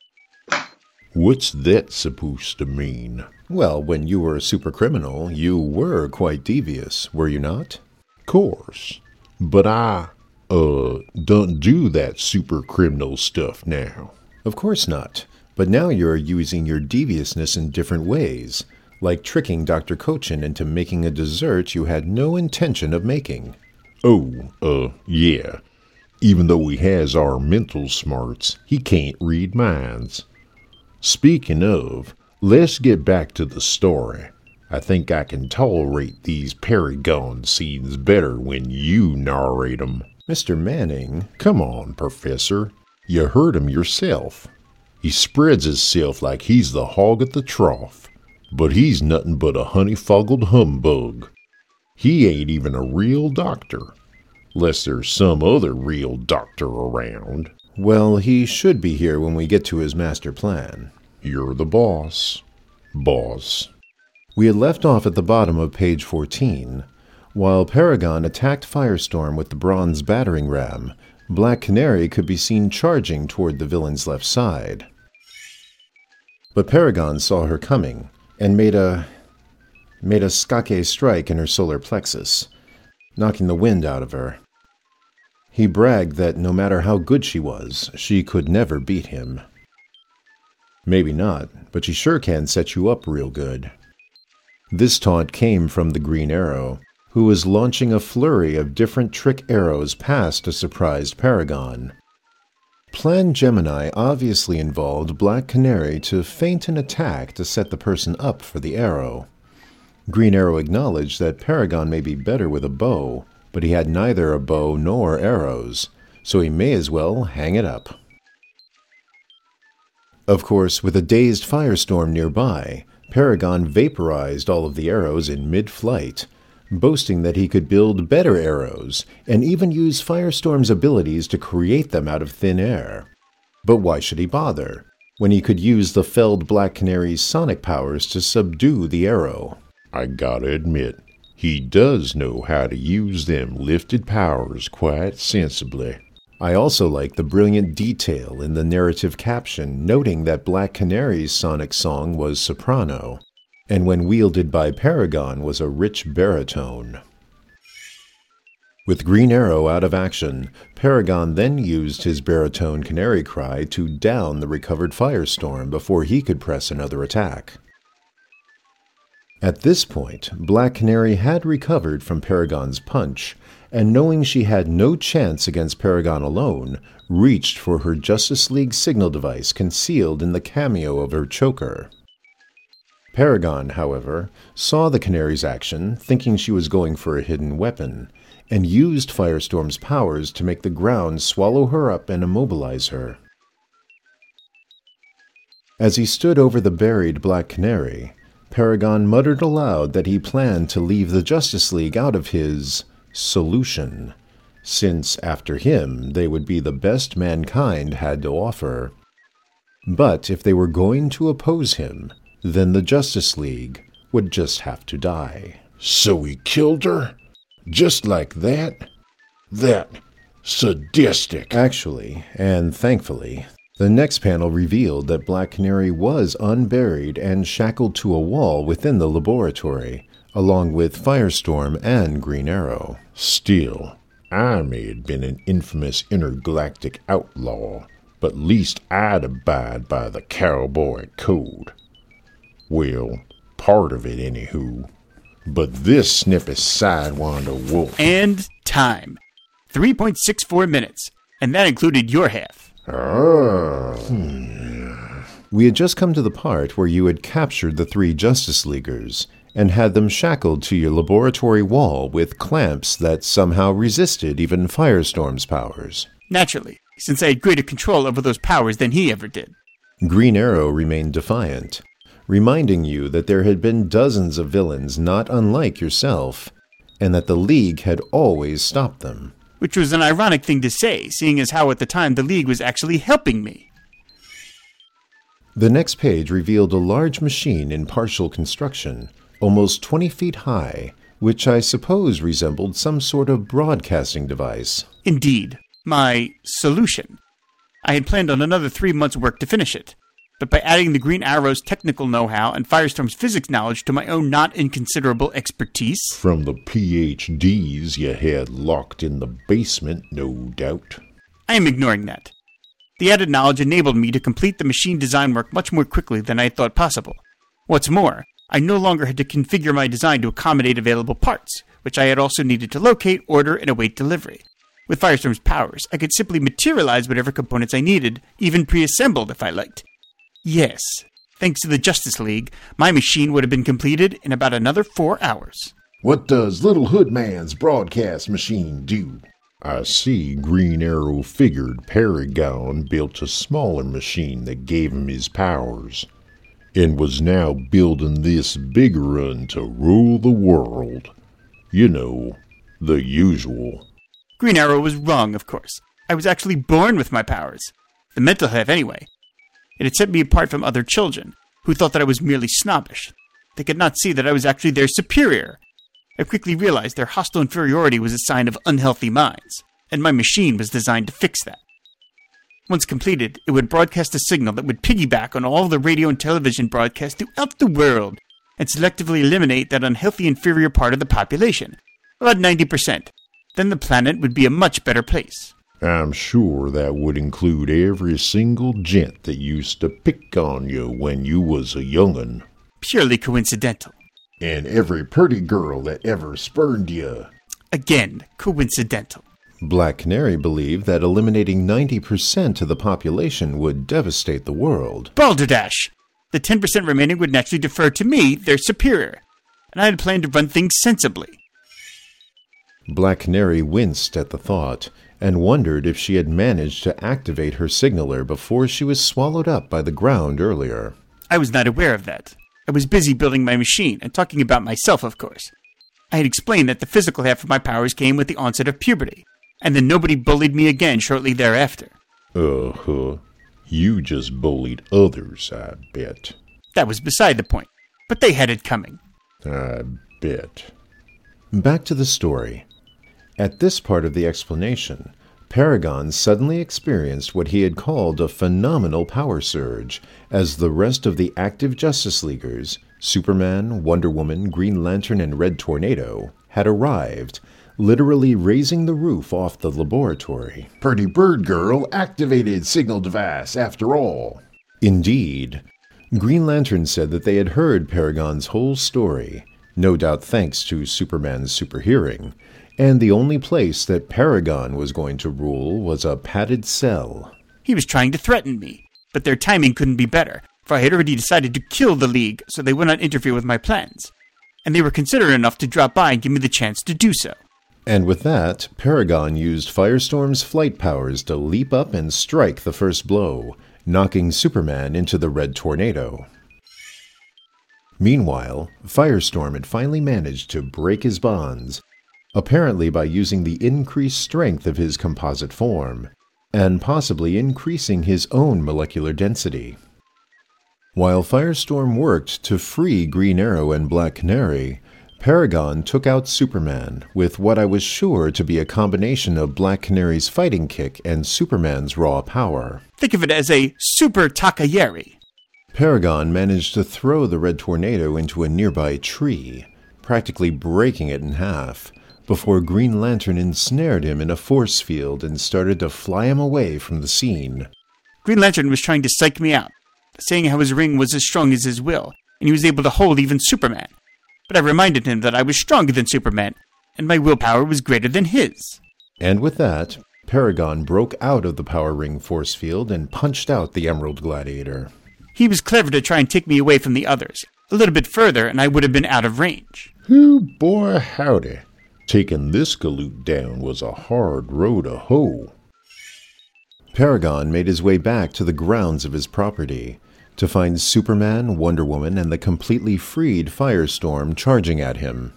What's that supposed to mean? Well, when you were a super criminal, you were quite devious, were you not? Course. But I, uh, don't do that super criminal stuff now. Of course not. But now you're using your deviousness in different ways, like tricking Dr. Cochin into making a dessert you had no intention of making. Oh, uh, yeah. Even though he has our mental smarts, he can't read minds. Speaking of, let's get back to the story. I think I can tolerate these Paragon scenes better when you narrate 'em. Mr. Manning, Come on, Professor. You heard him yourself. He spreads hisself like he's the hog at the trough, but he's nothing but a honeyfoggled humbug. He ain't even a real doctor, lest there's some other real doctor around. well, he should be here when we get to his master plan. You're the boss. Boss. We had left off at the bottom of page 14. While Paragon attacked Firestorm with the bronze battering ram, Black Canary could be seen charging toward the villain's left side. But Paragon saw her coming and made a made a skake strike in her solar plexus, knocking the wind out of her. He bragged that no matter how good she was, she could never beat him. Maybe not, but she sure can set you up real good. This taunt came from the Green Arrow, who was launching a flurry of different trick arrows past a surprised Paragon. Plan Gemini obviously involved Black Canary to feint an attack to set the person up for the arrow. Green Arrow acknowledged that Paragon may be better with a bow, but he had neither a bow nor arrows, so he may as well hang it up. Of course, with a dazed firestorm nearby, Paragon vaporized all of the arrows in mid flight, boasting that he could build better arrows and even use Firestorm's abilities to create them out of thin air. But why should he bother, when he could use the felled Black Canary's sonic powers to subdue the arrow? I gotta admit, He does know how to use them lifted powers quite sensibly. I also like the brilliant detail in the narrative caption noting that Black Canary's sonic song was soprano, and when wielded by Paragon was a rich baritone. With Green Arrow out of action, Paragon then used his baritone canary cry to down the recovered Firestorm before he could press another attack. At this point, Black Canary had recovered from Paragon's punch, and knowing she had no chance against Paragon alone, reached for her Justice League signal device concealed in the cameo of her choker. Paragon, however, saw the Canary's action, thinking she was going for a hidden weapon, and used Firestorm's powers to make the ground swallow her up and immobilize her. As he stood over the buried Black Canary, Paragon muttered aloud that he planned to leave the Justice League out of his solution, since after him they would be the best mankind had to offer. But if they were going to oppose him, then the Justice League would just have to die. So he killed her? Just like that? That sadistic. Actually, and thankfully, the next panel revealed that Black Canary was unburied and shackled to a wall within the laboratory, along with Firestorm and Green Arrow. Still, I may have been an infamous intergalactic outlaw, but least I'd abide by the cowboy code. Well, part of it, anywho. But this sniffy sidewinder wolf. And time 3.64 minutes. And that included your half. Ah. We had just come to the part where you had captured the three Justice Leaguers and had them shackled to your laboratory wall with clamps that somehow resisted even Firestorm's powers. Naturally, since I had greater control over those powers than he ever did. Green Arrow remained defiant, reminding you that there had been dozens of villains not unlike yourself, and that the League had always stopped them. Which was an ironic thing to say, seeing as how at the time the League was actually helping me. The next page revealed a large machine in partial construction, almost 20 feet high, which I suppose resembled some sort of broadcasting device. Indeed, my solution. I had planned on another three months' work to finish it, but by adding the Green Arrow's technical know how and Firestorm's physics knowledge to my own not inconsiderable expertise, From the PhDs you had locked in the basement, no doubt. I am ignoring that. The added knowledge enabled me to complete the machine design work much more quickly than I had thought possible. What's more, I no longer had to configure my design to accommodate available parts, which I had also needed to locate, order, and await delivery. With Firestorm's powers, I could simply materialize whatever components I needed, even pre assembled if I liked. Yes, thanks to the Justice League, my machine would have been completed in about another four hours. What does Little Hoodman's broadcast machine do? I see Green Arrow figured Paragon built a smaller machine that gave him his powers, and was now building this bigger one to rule the world. You know, the usual. Green Arrow was wrong, of course. I was actually born with my powers. The mental half, anyway. It had set me apart from other children, who thought that I was merely snobbish. They could not see that I was actually their superior. I quickly realized their hostile inferiority was a sign of unhealthy minds, and my machine was designed to fix that. Once completed, it would broadcast a signal that would piggyback on all the radio and television broadcasts throughout the world and selectively eliminate that unhealthy inferior part of the population, about 90%. Then the planet would be a much better place. I'm sure that would include every single gent that used to pick on you when you was a young'un, Purely coincidental. and every pretty girl that ever spurned you. Again, coincidental. Black Canary believed that eliminating 90% of the population would devastate the world. Balderdash! The 10% remaining would naturally defer to me, their superior, and I had planned to run things sensibly. Black Canary winced at the thought and wondered if she had managed to activate her signaler before she was swallowed up by the ground earlier. I was not aware of that. I was busy building my machine and talking about myself, of course. I had explained that the physical half of my powers came with the onset of puberty, and then nobody bullied me again shortly thereafter. Uh huh. You just bullied others, I bet. That was beside the point, but they had it coming. I bet. Back to the story. At this part of the explanation, Paragon suddenly experienced what he had called a phenomenal power surge, as the rest of the active Justice Leaguers, Superman, Wonder Woman, Green Lantern, and Red Tornado, had arrived, literally raising the roof off the laboratory. Pretty bird girl activated signal device after all. Indeed. Green Lantern said that they had heard Paragon's whole story, no doubt thanks to Superman's super hearing, and the only place that Paragon was going to rule was a padded cell. He was trying to threaten me, but their timing couldn't be better, for I had already decided to kill the League so they would not interfere with my plans. And they were considerate enough to drop by and give me the chance to do so. And with that, Paragon used Firestorm's flight powers to leap up and strike the first blow, knocking Superman into the red tornado. Meanwhile, Firestorm had finally managed to break his bonds, apparently by using the increased strength of his composite form, and possibly increasing his own molecular density. While Firestorm worked to free Green Arrow and Black Canary, Paragon took out Superman with what I was sure to be a combination of Black Canary's fighting kick and Superman's raw power. Think of it as a super Takayeri. Paragon managed to throw the red tornado into a nearby tree, practically breaking it in half, before Green Lantern ensnared him in a force field and started to fly him away from the scene. Green Lantern was trying to psych me out, saying how his ring was as strong as his will, and he was able to hold even Superman. But I reminded him that I was stronger than Superman, and my willpower was greater than his. And with that, Paragon broke out of the Power Ring force field and punched out the Emerald Gladiator. He was clever to try and take me away from the others. A little bit further, and I would have been out of range. Who boy howdy. Taking this galoot down was a hard row to hoe. Paragon made his way back to the grounds of his property to find Superman, Wonder Woman, and the completely freed Firestorm charging at him.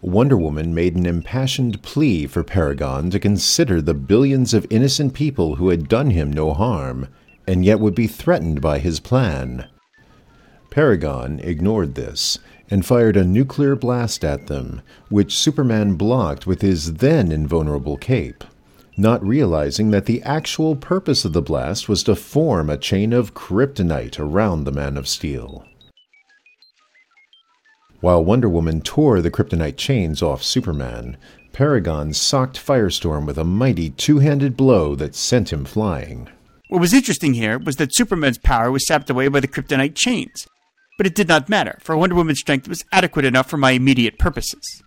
Wonder Woman made an impassioned plea for Paragon to consider the billions of innocent people who had done him no harm, and yet would be threatened by his plan. Paragon ignored this and fired a nuclear blast at them, which Superman blocked with his then invulnerable cape, not realizing that the actual purpose of the blast was to form a chain of kryptonite around the Man of Steel. While Wonder Woman tore the kryptonite chains off Superman, Paragon socked Firestorm with a mighty two handed blow that sent him flying. What was interesting here was that Superman's power was sapped away by the kryptonite chains, but it did not matter, for Wonder Woman's strength was adequate enough for my immediate purposes.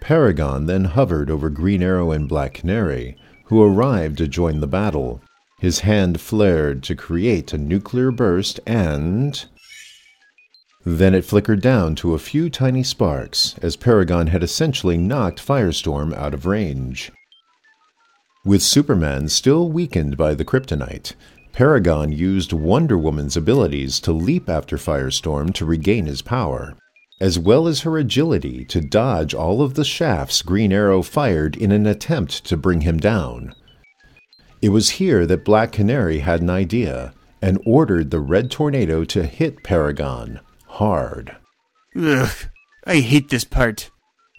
Paragon then hovered over Green Arrow and Black Canary, who arrived to join the battle. His hand flared to create a nuclear burst and. Then it flickered down to a few tiny sparks, as Paragon had essentially knocked Firestorm out of range. With Superman still weakened by the kryptonite, Paragon used Wonder Woman's abilities to leap after Firestorm to regain his power, as well as her agility to dodge all of the shafts Green Arrow fired in an attempt to bring him down. It was here that Black Canary had an idea and ordered the Red Tornado to hit Paragon hard. Ugh, I hate this part.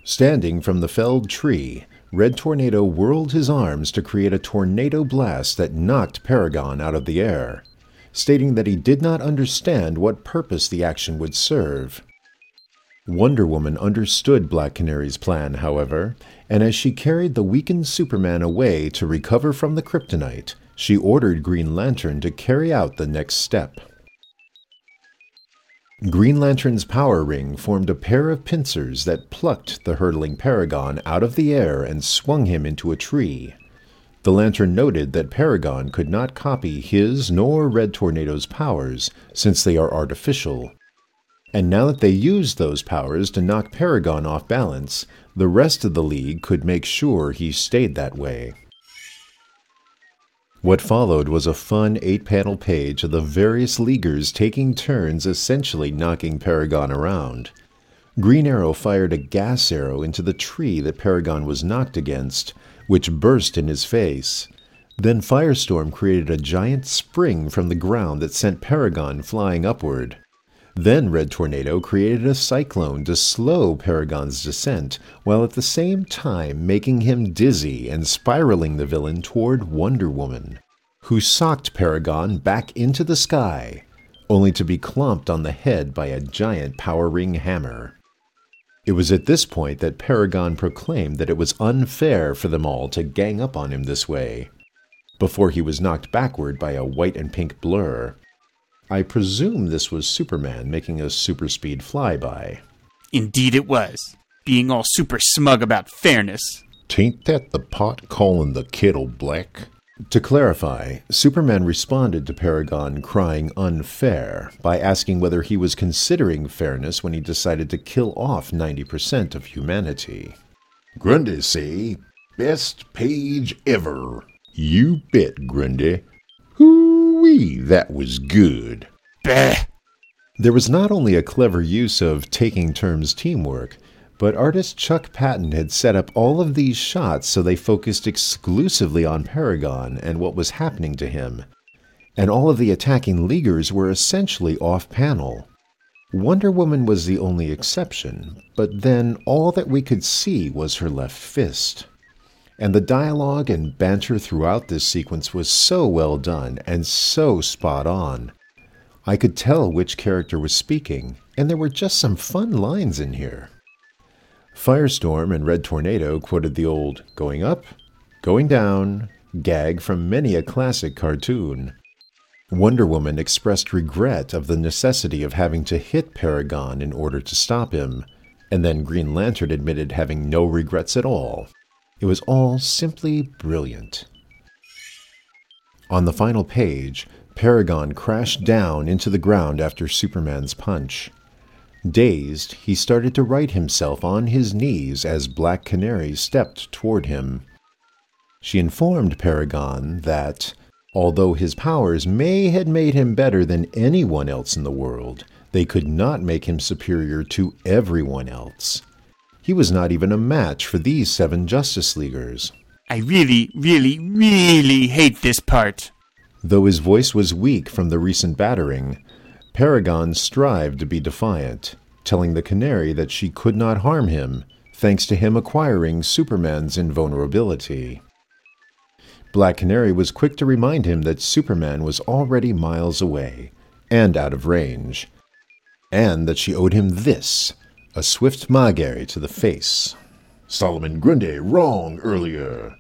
Standing from the felled tree, Red Tornado whirled his arms to create a tornado blast that knocked Paragon out of the air, stating that he did not understand what purpose the action would serve. Wonder Woman understood Black Canary's plan, however, and as she carried the weakened Superman away to recover from the kryptonite, she ordered Green Lantern to carry out the next step. Green Lantern's power ring formed a pair of pincers that plucked the hurtling Paragon out of the air and swung him into a tree. The lantern noted that Paragon could not copy his nor Red Tornado's powers, since they are artificial. And now that they used those powers to knock Paragon off balance, the rest of the League could make sure he stayed that way. What followed was a fun eight panel page of the various Leaguers taking turns essentially knocking Paragon around. Green Arrow fired a gas arrow into the tree that Paragon was knocked against, which burst in his face. Then Firestorm created a giant spring from the ground that sent Paragon flying upward. Then Red Tornado created a cyclone to slow Paragon's descent, while at the same time making him dizzy and spiraling the villain toward Wonder Woman, who socked Paragon back into the sky, only to be clumped on the head by a giant power ring hammer. It was at this point that Paragon proclaimed that it was unfair for them all to gang up on him this way, before he was knocked backward by a white and pink blur. I presume this was Superman making a super speed flyby. Indeed it was, being all super smug about fairness. Tain't that the pot calling the kettle black? To clarify, Superman responded to Paragon crying unfair by asking whether he was considering fairness when he decided to kill off 90% of humanity. Grundy say, best page ever. You bet, Grundy. Hoo-wee, that was good. Bah! There was not only a clever use of taking turns teamwork, but artist Chuck Patton had set up all of these shots so they focused exclusively on Paragon and what was happening to him. And all of the attacking Leaguers were essentially off panel. Wonder Woman was the only exception, but then all that we could see was her left fist. And the dialogue and banter throughout this sequence was so well done and so spot on. I could tell which character was speaking, and there were just some fun lines in here. Firestorm and Red Tornado quoted the old going up, going down gag from many a classic cartoon. Wonder Woman expressed regret of the necessity of having to hit Paragon in order to stop him, and then Green Lantern admitted having no regrets at all. It was all simply brilliant. On the final page, Paragon crashed down into the ground after Superman's punch. Dazed, he started to right himself on his knees as Black Canary stepped toward him. She informed Paragon that, although his powers may had made him better than anyone else in the world, they could not make him superior to everyone else. He was not even a match for these seven Justice Leaguers. I really, really, really hate this part. Though his voice was weak from the recent battering, Paragon strived to be defiant, telling the Canary that she could not harm him, thanks to him acquiring Superman's invulnerability. Black Canary was quick to remind him that Superman was already miles away and out of range, and that she owed him this a swift Magari to the face. Solomon Grundy wrong earlier.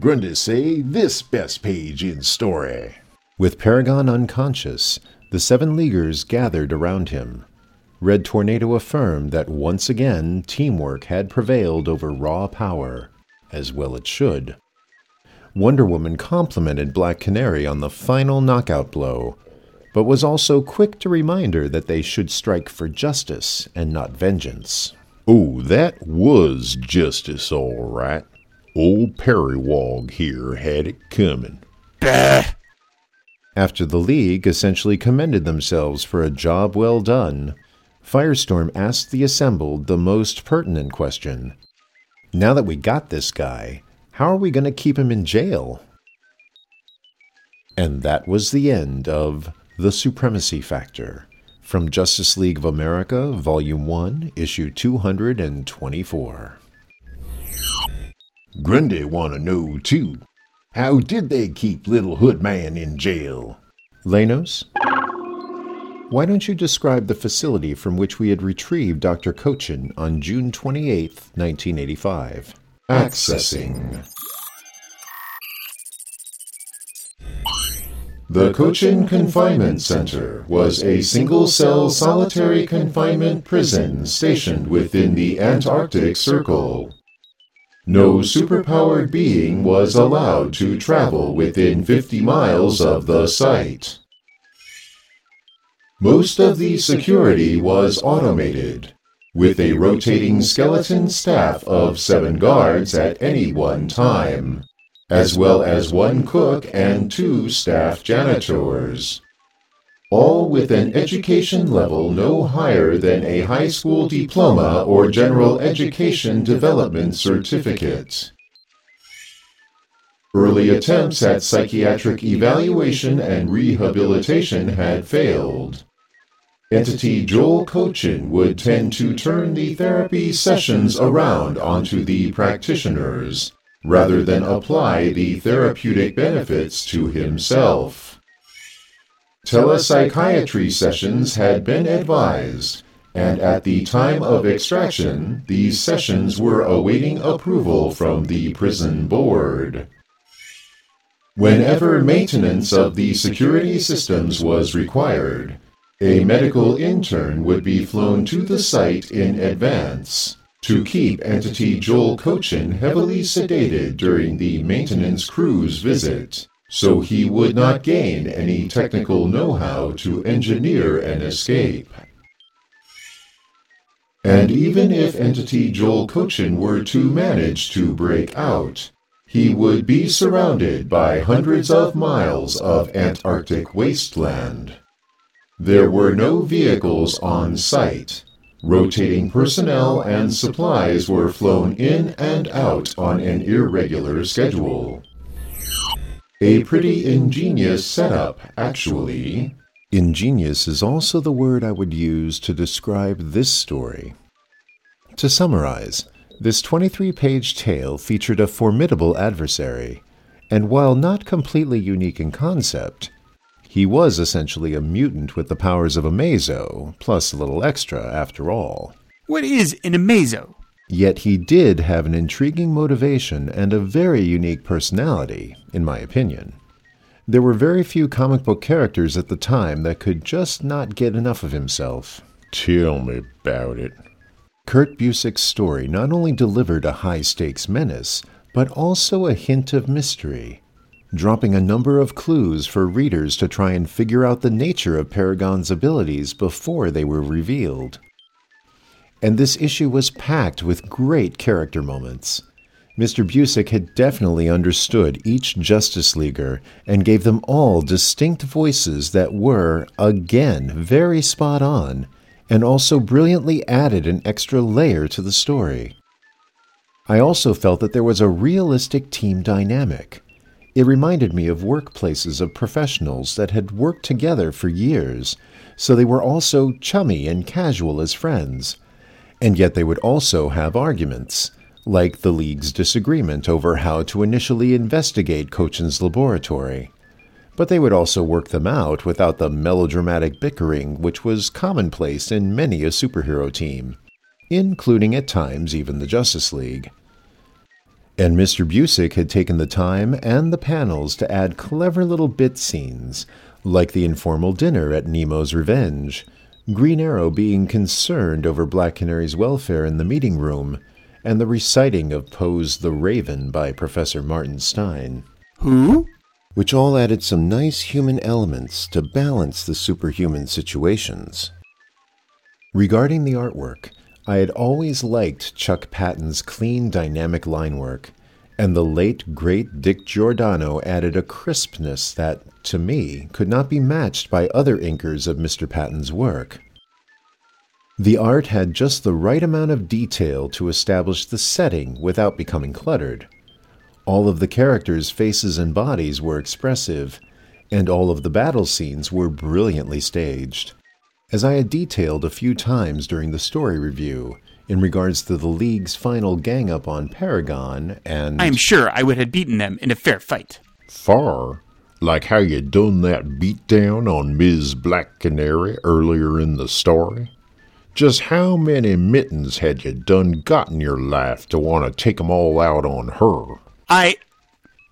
Grundy say this best page in story. With Paragon unconscious, the seven Leaguers gathered around him. Red Tornado affirmed that once again teamwork had prevailed over raw power, as well it should. Wonder Woman complimented Black Canary on the final knockout blow, but was also quick to remind her that they should strike for justice and not vengeance. Oh, that was justice, all right. Old Periwog here had it coming. Bah! After the League essentially commended themselves for a job well done, Firestorm asked the assembled the most pertinent question. Now that we got this guy, how are we going to keep him in jail? And that was the end of The Supremacy Factor from Justice League of America, Volume 1, Issue 224. Grundy want to know, too. How did they keep Little Hoodman in jail? Lanos? Why don't you describe the facility from which we had retrieved Dr. Cochin on June 28, 1985? Accessing. The Cochin Confinement Center was a single cell solitary confinement prison stationed within the Antarctic Circle. No superpowered being was allowed to travel within 50 miles of the site. Most of the security was automated, with a rotating skeleton staff of seven guards at any one time, as well as one cook and two staff janitors. All with an education level no higher than a high school diploma or general education development certificate. Early attempts at psychiatric evaluation and rehabilitation had failed. Entity Joel Cochin would tend to turn the therapy sessions around onto the practitioners, rather than apply the therapeutic benefits to himself. Telepsychiatry sessions had been advised, and at the time of extraction, these sessions were awaiting approval from the prison board. Whenever maintenance of the security systems was required, a medical intern would be flown to the site in advance to keep entity Joel Cochin heavily sedated during the maintenance crew's visit, so he would not gain any technical know-how to engineer an escape. And even if entity Joel Cochin were to manage to break out, he would be surrounded by hundreds of miles of Antarctic wasteland. There were no vehicles on site, Rotating personnel and supplies were flown in and out on an irregular schedule. A pretty ingenious setup, actually. Ingenious is also the word I would use to describe this story. To summarize, this 23 page tale featured a formidable adversary, and while not completely unique in concept, he was essentially a mutant with the powers of Amazo, plus a little extra, after all. What is an Amazo? Yet he did have an intriguing motivation and a very unique personality, in my opinion. There were very few comic book characters at the time that could just not get enough of himself. Tell me about it. Kurt Busiek's story not only delivered a high stakes menace, but also a hint of mystery dropping a number of clues for readers to try and figure out the nature of Paragon's abilities before they were revealed. And this issue was packed with great character moments. Mr. Busiek had definitely understood each Justice Leaguer and gave them all distinct voices that were, again, very spot on, and also brilliantly added an extra layer to the story. I also felt that there was a realistic team dynamic. It reminded me of workplaces of professionals that had worked together for years, so they were also chummy and casual as friends. And yet they would also have arguments, like the League's disagreement over how to initially investigate Cochin's laboratory. But they would also work them out without the melodramatic bickering which was commonplace in many a superhero team, including at times even the Justice League. And Mr. Busiek had taken the time and the panels to add clever little bit scenes, like the informal dinner at Nemo's Revenge, Green Arrow being concerned over Black Canary's welfare in the meeting room, and the reciting of Poe's The Raven by Professor Martin Stein. Who? Which all added some nice human elements to balance the superhuman situations. Regarding the artwork, I had always liked Chuck Patton's clean, dynamic line work, and the late, great Dick Giordano added a crispness that, to me, could not be matched by other inkers of Mr. Patton's work. The art had just the right amount of detail to establish the setting without becoming cluttered. All of the characters' faces and bodies were expressive, and all of the battle scenes were brilliantly staged as I had detailed a few times during the story review in regards to the League's final gang up on Paragon and. I am sure I would have beaten them in a fair fight. Far? Like how you done that beatdown on Ms. Black Canary earlier in the story? Just how many mittens had you done got in your life to want to take 'em all out on her? I.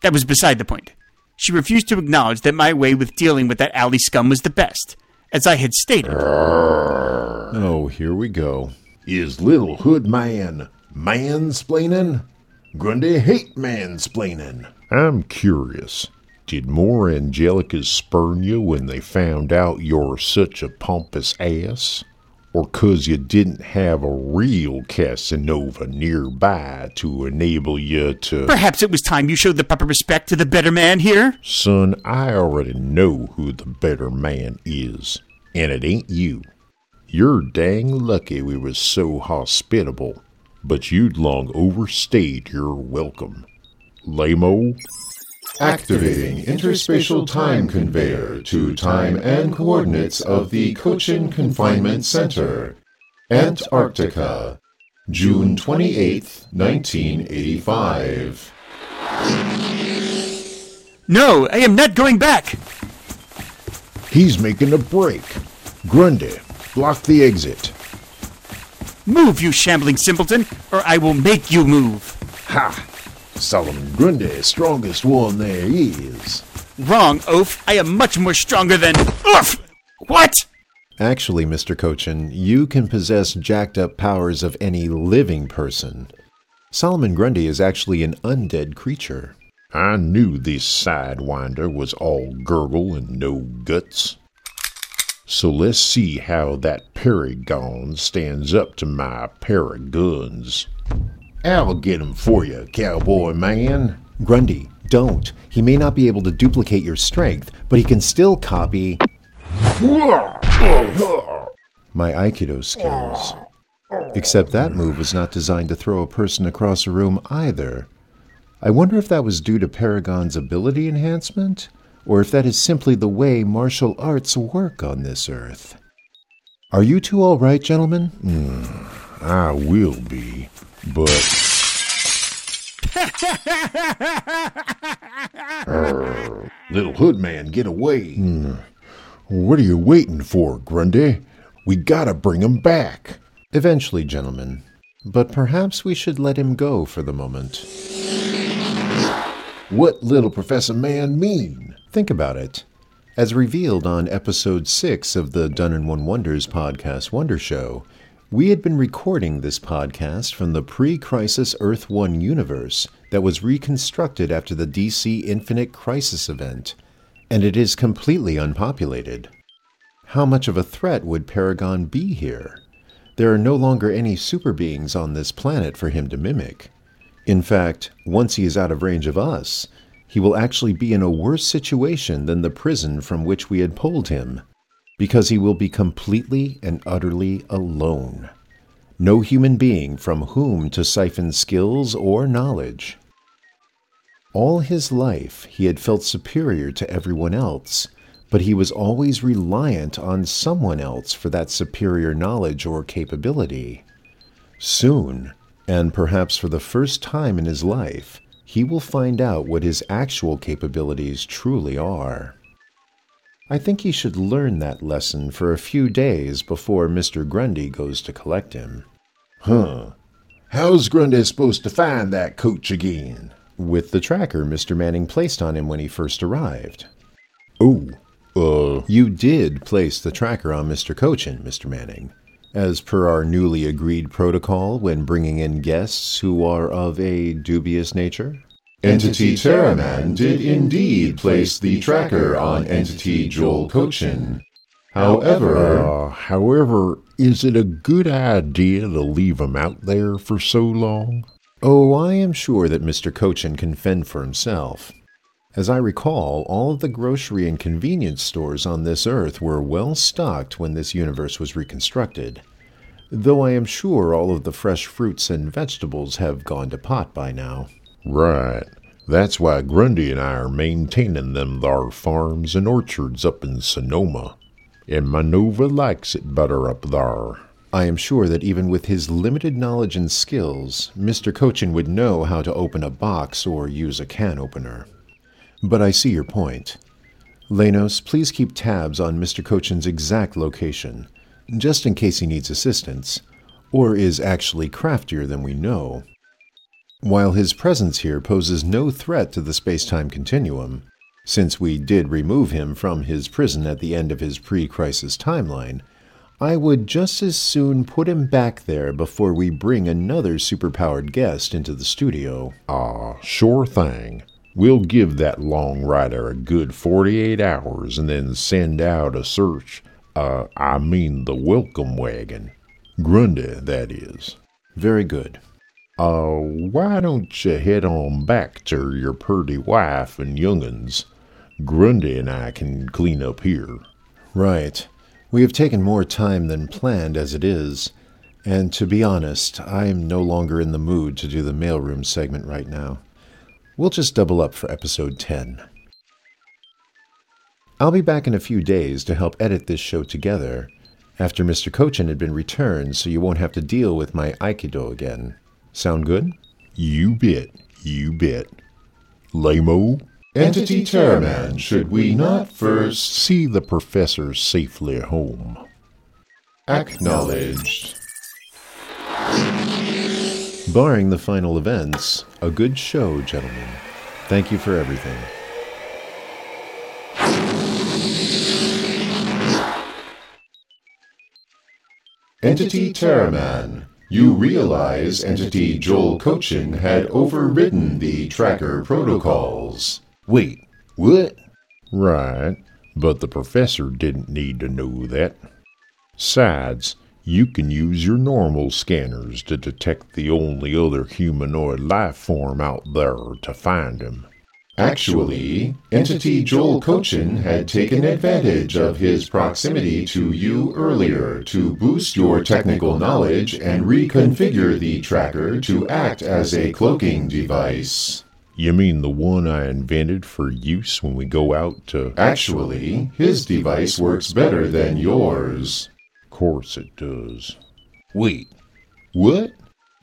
That was beside the point. She refused to acknowledge that my way with dealing with that alley scum was the best as I had stated. Oh, here we go. Is little hood man mansplaining? Grundy hate mansplaining. I'm curious. Did more Angelicas spurn you when they found out you're such a pompous ass? Or 'cause you didn't have a real Casanova nearby to enable you to. Perhaps it was time you showed the proper respect to the better man here? Son, I already know who the better man is, and it ain't you. You're dang lucky we was so hospitable, but you'd long overstayed your welcome. Lamo? Activating interspatial time conveyor to time and coordinates of the Cochin Confinement Center, Antarctica, June 28, 1985. No, I am not going back. He's making a break. Grundy, block the exit. Move, you shambling simpleton, or I will make you move. Ha! Solomon Grundy, strongest one there is. Wrong, oaf. I am much more stronger than. Oof! What? Actually, Mr. Cochin, you can possess jacked up powers of any living person. Solomon Grundy is actually an undead creature. I knew this sidewinder was all gurgle and no guts. So let's see how that Paragon stands up to my pair of guns. I'll get him for you, cowboy man. Grundy, don't. He may not be able to duplicate your strength, but he can still copy my Aikido skills. Except that move was not designed to throw a person across a room either. I wonder if that was due to Paragon's ability enhancement, or if that is simply the way martial arts work on this earth. Are you two all right, gentlemen? Hmm, I will be, but. Little hood man, get away. Hmm. What are you waiting for, Grundy? We gotta bring him back. Eventually, gentlemen. But perhaps we should let him go for the moment. What little Professor Man mean? Think about it. As revealed on episode 6 of the Done in One Wonders podcast Wonder Show, we had been recording this podcast from the pre Crisis Earth 1 universe that was reconstructed after the DC Infinite Crisis event, and it is completely unpopulated. How much of a threat would Paragon be here? There are no longer any super beings on this planet for him to mimic. In fact, once he is out of range of us, he will actually be in a worse situation than the prison from which we had pulled him, because he will be completely and utterly alone. No human being from whom to siphon skills or knowledge. All his life, he had felt superior to everyone else, but he was always reliant on someone else for that superior knowledge or capability. Soon, and perhaps for the first time in his life, he will find out what his actual capabilities truly are. I think he should learn that lesson for a few days before Mr. Grundy goes to collect him. Huh. How's Grundy supposed to find that coach again? With the tracker Mr. Manning placed on him when he first arrived. Oh, uh. You did place the tracker on Mr. Cochin, Mr. Manning as per our newly agreed protocol when bringing in guests who are of a dubious nature? Entity Terraman did indeed place the tracker on Entity Joel Cochin. However, uh, however, is it a good idea to leave him out there for so long? Oh, I am sure that Mr. Cochin can fend for himself. As I recall, all of the grocery and convenience stores on this earth were well stocked when this universe was reconstructed, though I am sure all of the fresh fruits and vegetables have gone to pot by now. Right. That's why Grundy and I are maintaining them thar farms and orchards up in Sonoma. And Manova likes it better up thar. I am sure that even with his limited knowledge and skills, Mr. Cochin would know how to open a box or use a can opener. But I see your point. Lenos, please keep tabs on Mr. Cochin's exact location, just in case he needs assistance, or is actually craftier than we know. While his presence here poses no threat to the space-time continuum, since we did remove him from his prison at the end of his pre-crisis timeline, I would just as soon put him back there before we bring another superpowered guest into the studio. Ah, sure thing. We'll give that long rider a good 48 hours and then send out a search. Uh, I mean the welcome wagon. Grundy, that is. Very good. Uh, why don't you head on back to your purty wife and young'uns? Grundy and I can clean up here. Right. We have taken more time than planned as it is, and to be honest, I am no longer in the mood to do the mailroom segment right now. We'll just double up for episode 10. I'll be back in a few days to help edit this show together after Mr. Cochin had been returned so you won't have to deal with my Aikido again. Sound good? You bet, you bet. Lamo, Entity Terraman, should we not first see the professor safely home? acknowledged? Barring the final events, a good show, gentlemen. Thank you for everything. Entity Terraman, you realize Entity Joel Cochin had overridden the tracker protocols. Wait, what? Right, but the professor didn't need to know that. Besides, you can use your normal scanners to detect the only other humanoid life form out there to find him. Actually, Entity Joel Cochin had taken advantage of his proximity to you earlier to boost your technical knowledge and reconfigure the tracker to act as a cloaking device. You mean the one I invented for use when we go out to. Actually, his device works better than yours. course it does. Wait, what?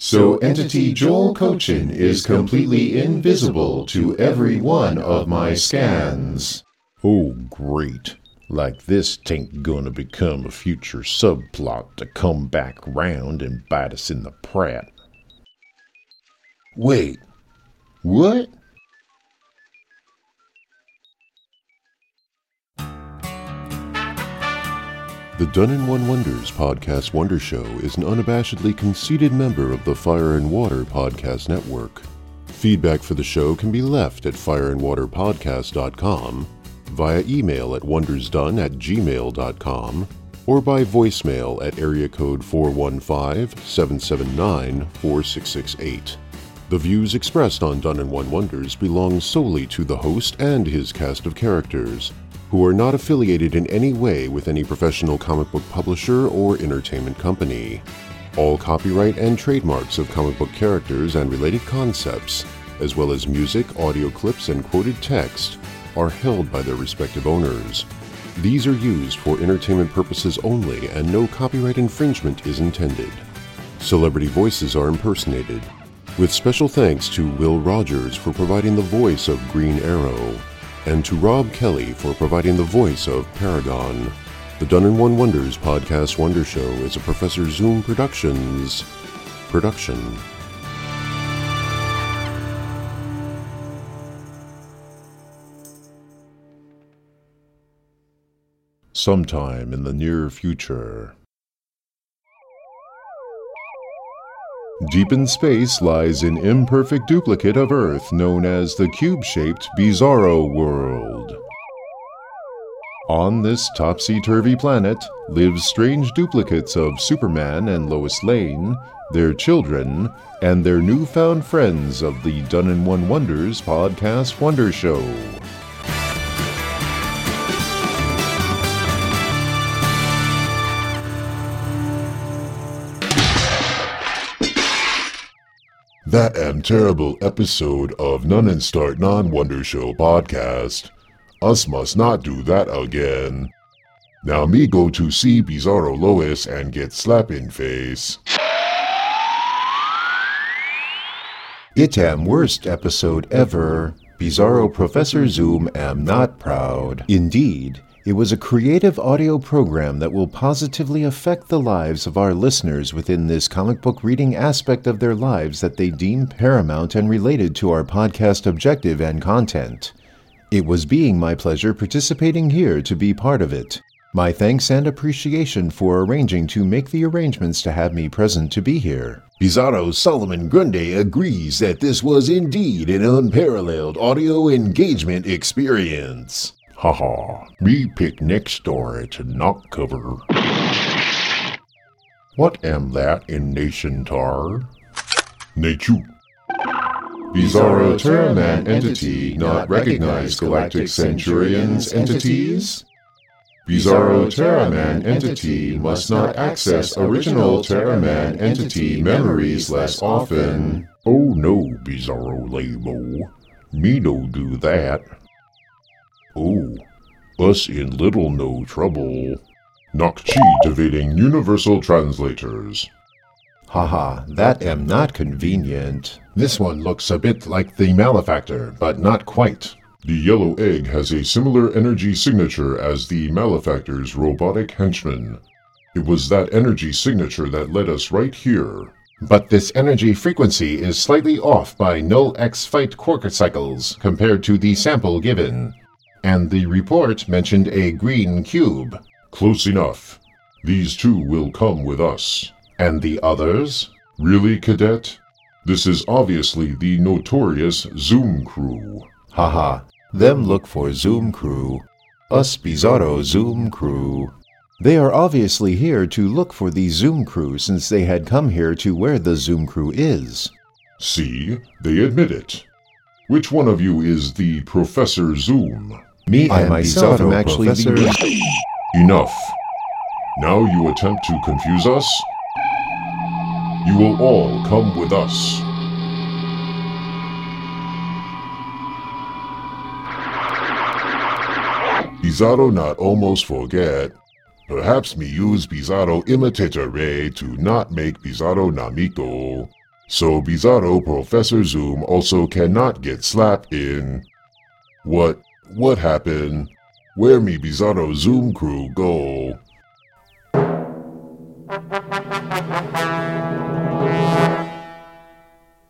So Entity Joel Cochin is completely invisible to every one of my scans. Oh, great. Like this tain't gonna become a future subplot to come back round and bite us in the prat. Wait, what? The Done in One Wonders Podcast Wonder Show is an unabashedly conceited member of the Fire and Water Podcast Network. Feedback for the show can be left at fireandwaterpodcast.com, via email at wondersdone at gmail.com, or by voicemail at area code 415-779-4668. The views expressed on Done in One Wonders belong solely to the host and his cast of characters, who are not affiliated in any way with any professional comic book publisher or entertainment company. All copyright and trademarks of comic book characters and related concepts, as well as music, audio clips, and quoted text, are held by their respective owners. These are used for entertainment purposes only, and no copyright infringement is intended. Celebrity voices are impersonated, with special thanks to Will Rogers for providing the voice of Green Arrow, and to Rob Kelly for providing the voice of Paragon. The Done in One Wonders podcast Wonder Show is a Professor Zoom Productions production. Sometime in the near future. Deep in space lies an imperfect duplicate of Earth known as the cube shaped Bizarro World. On this topsy turvy planet live strange duplicates of Superman and Lois Lane, their children, and their newfound friends of the Done in One Wonders podcast Wonder Show. That am terrible episode of None and Start Non Wonder Show podcast. Us must not do that again. Now me go to see Bizarro Lois and get slap in face. It am worst episode ever. Bizarro Professor Zoom am not proud. Indeed, it was a creative audio program that will positively affect the lives of our listeners within this comic book reading aspect of their lives that they deem paramount and related to our podcast objective and content. It was being my pleasure participating here to be part of it. My thanks and appreciation for arranging to make the arrangements to have me present to be here. Bizarro Solomon Grundy agrees that this was indeed an unparalleled audio engagement experience. Haha, me pick next story to not cover. What am that in Nation Tar? Nachu. Bizarro Terraman entity not recognize Galactic Centurions entities? Bizarro Terraman entity must not access original Terraman entity memories less often. Oh no, Bizarro Labo. Me no do that. Oh, us in little no trouble. Nokchi evading universal translators. Haha, that am not convenient. This one looks a bit like the malefactor, but not quite. The yellow egg has a similar energy signature as the malefactor's robotic henchman. It was that energy signature that led us right here. But this energy frequency is slightly off by null X fight quark cycles compared to the sample given. And the report mentioned a green cube. Close enough. These two will come with us. And the others? Really, cadet? This is obviously the notorious Zoom crew. Haha, them look for Zoom crew. Us Bizarro Zoom crew. They are obviously here to look for the Zoom crew since they had come here to where the Zoom crew is. See, they admit it. Which one of you is the Professor Zoom? Me I and myself Bizarro am actually Professor. the- Enough. Now you attempt to confuse us? You will all come with us. Bizarro not almost forget. Perhaps me use Bizarro imitator ray to not make Bizarro Namiko. So Bizarro Professor Zoom also cannot get slapped in. What, what happened? Where me Bizarro Zoom crew go?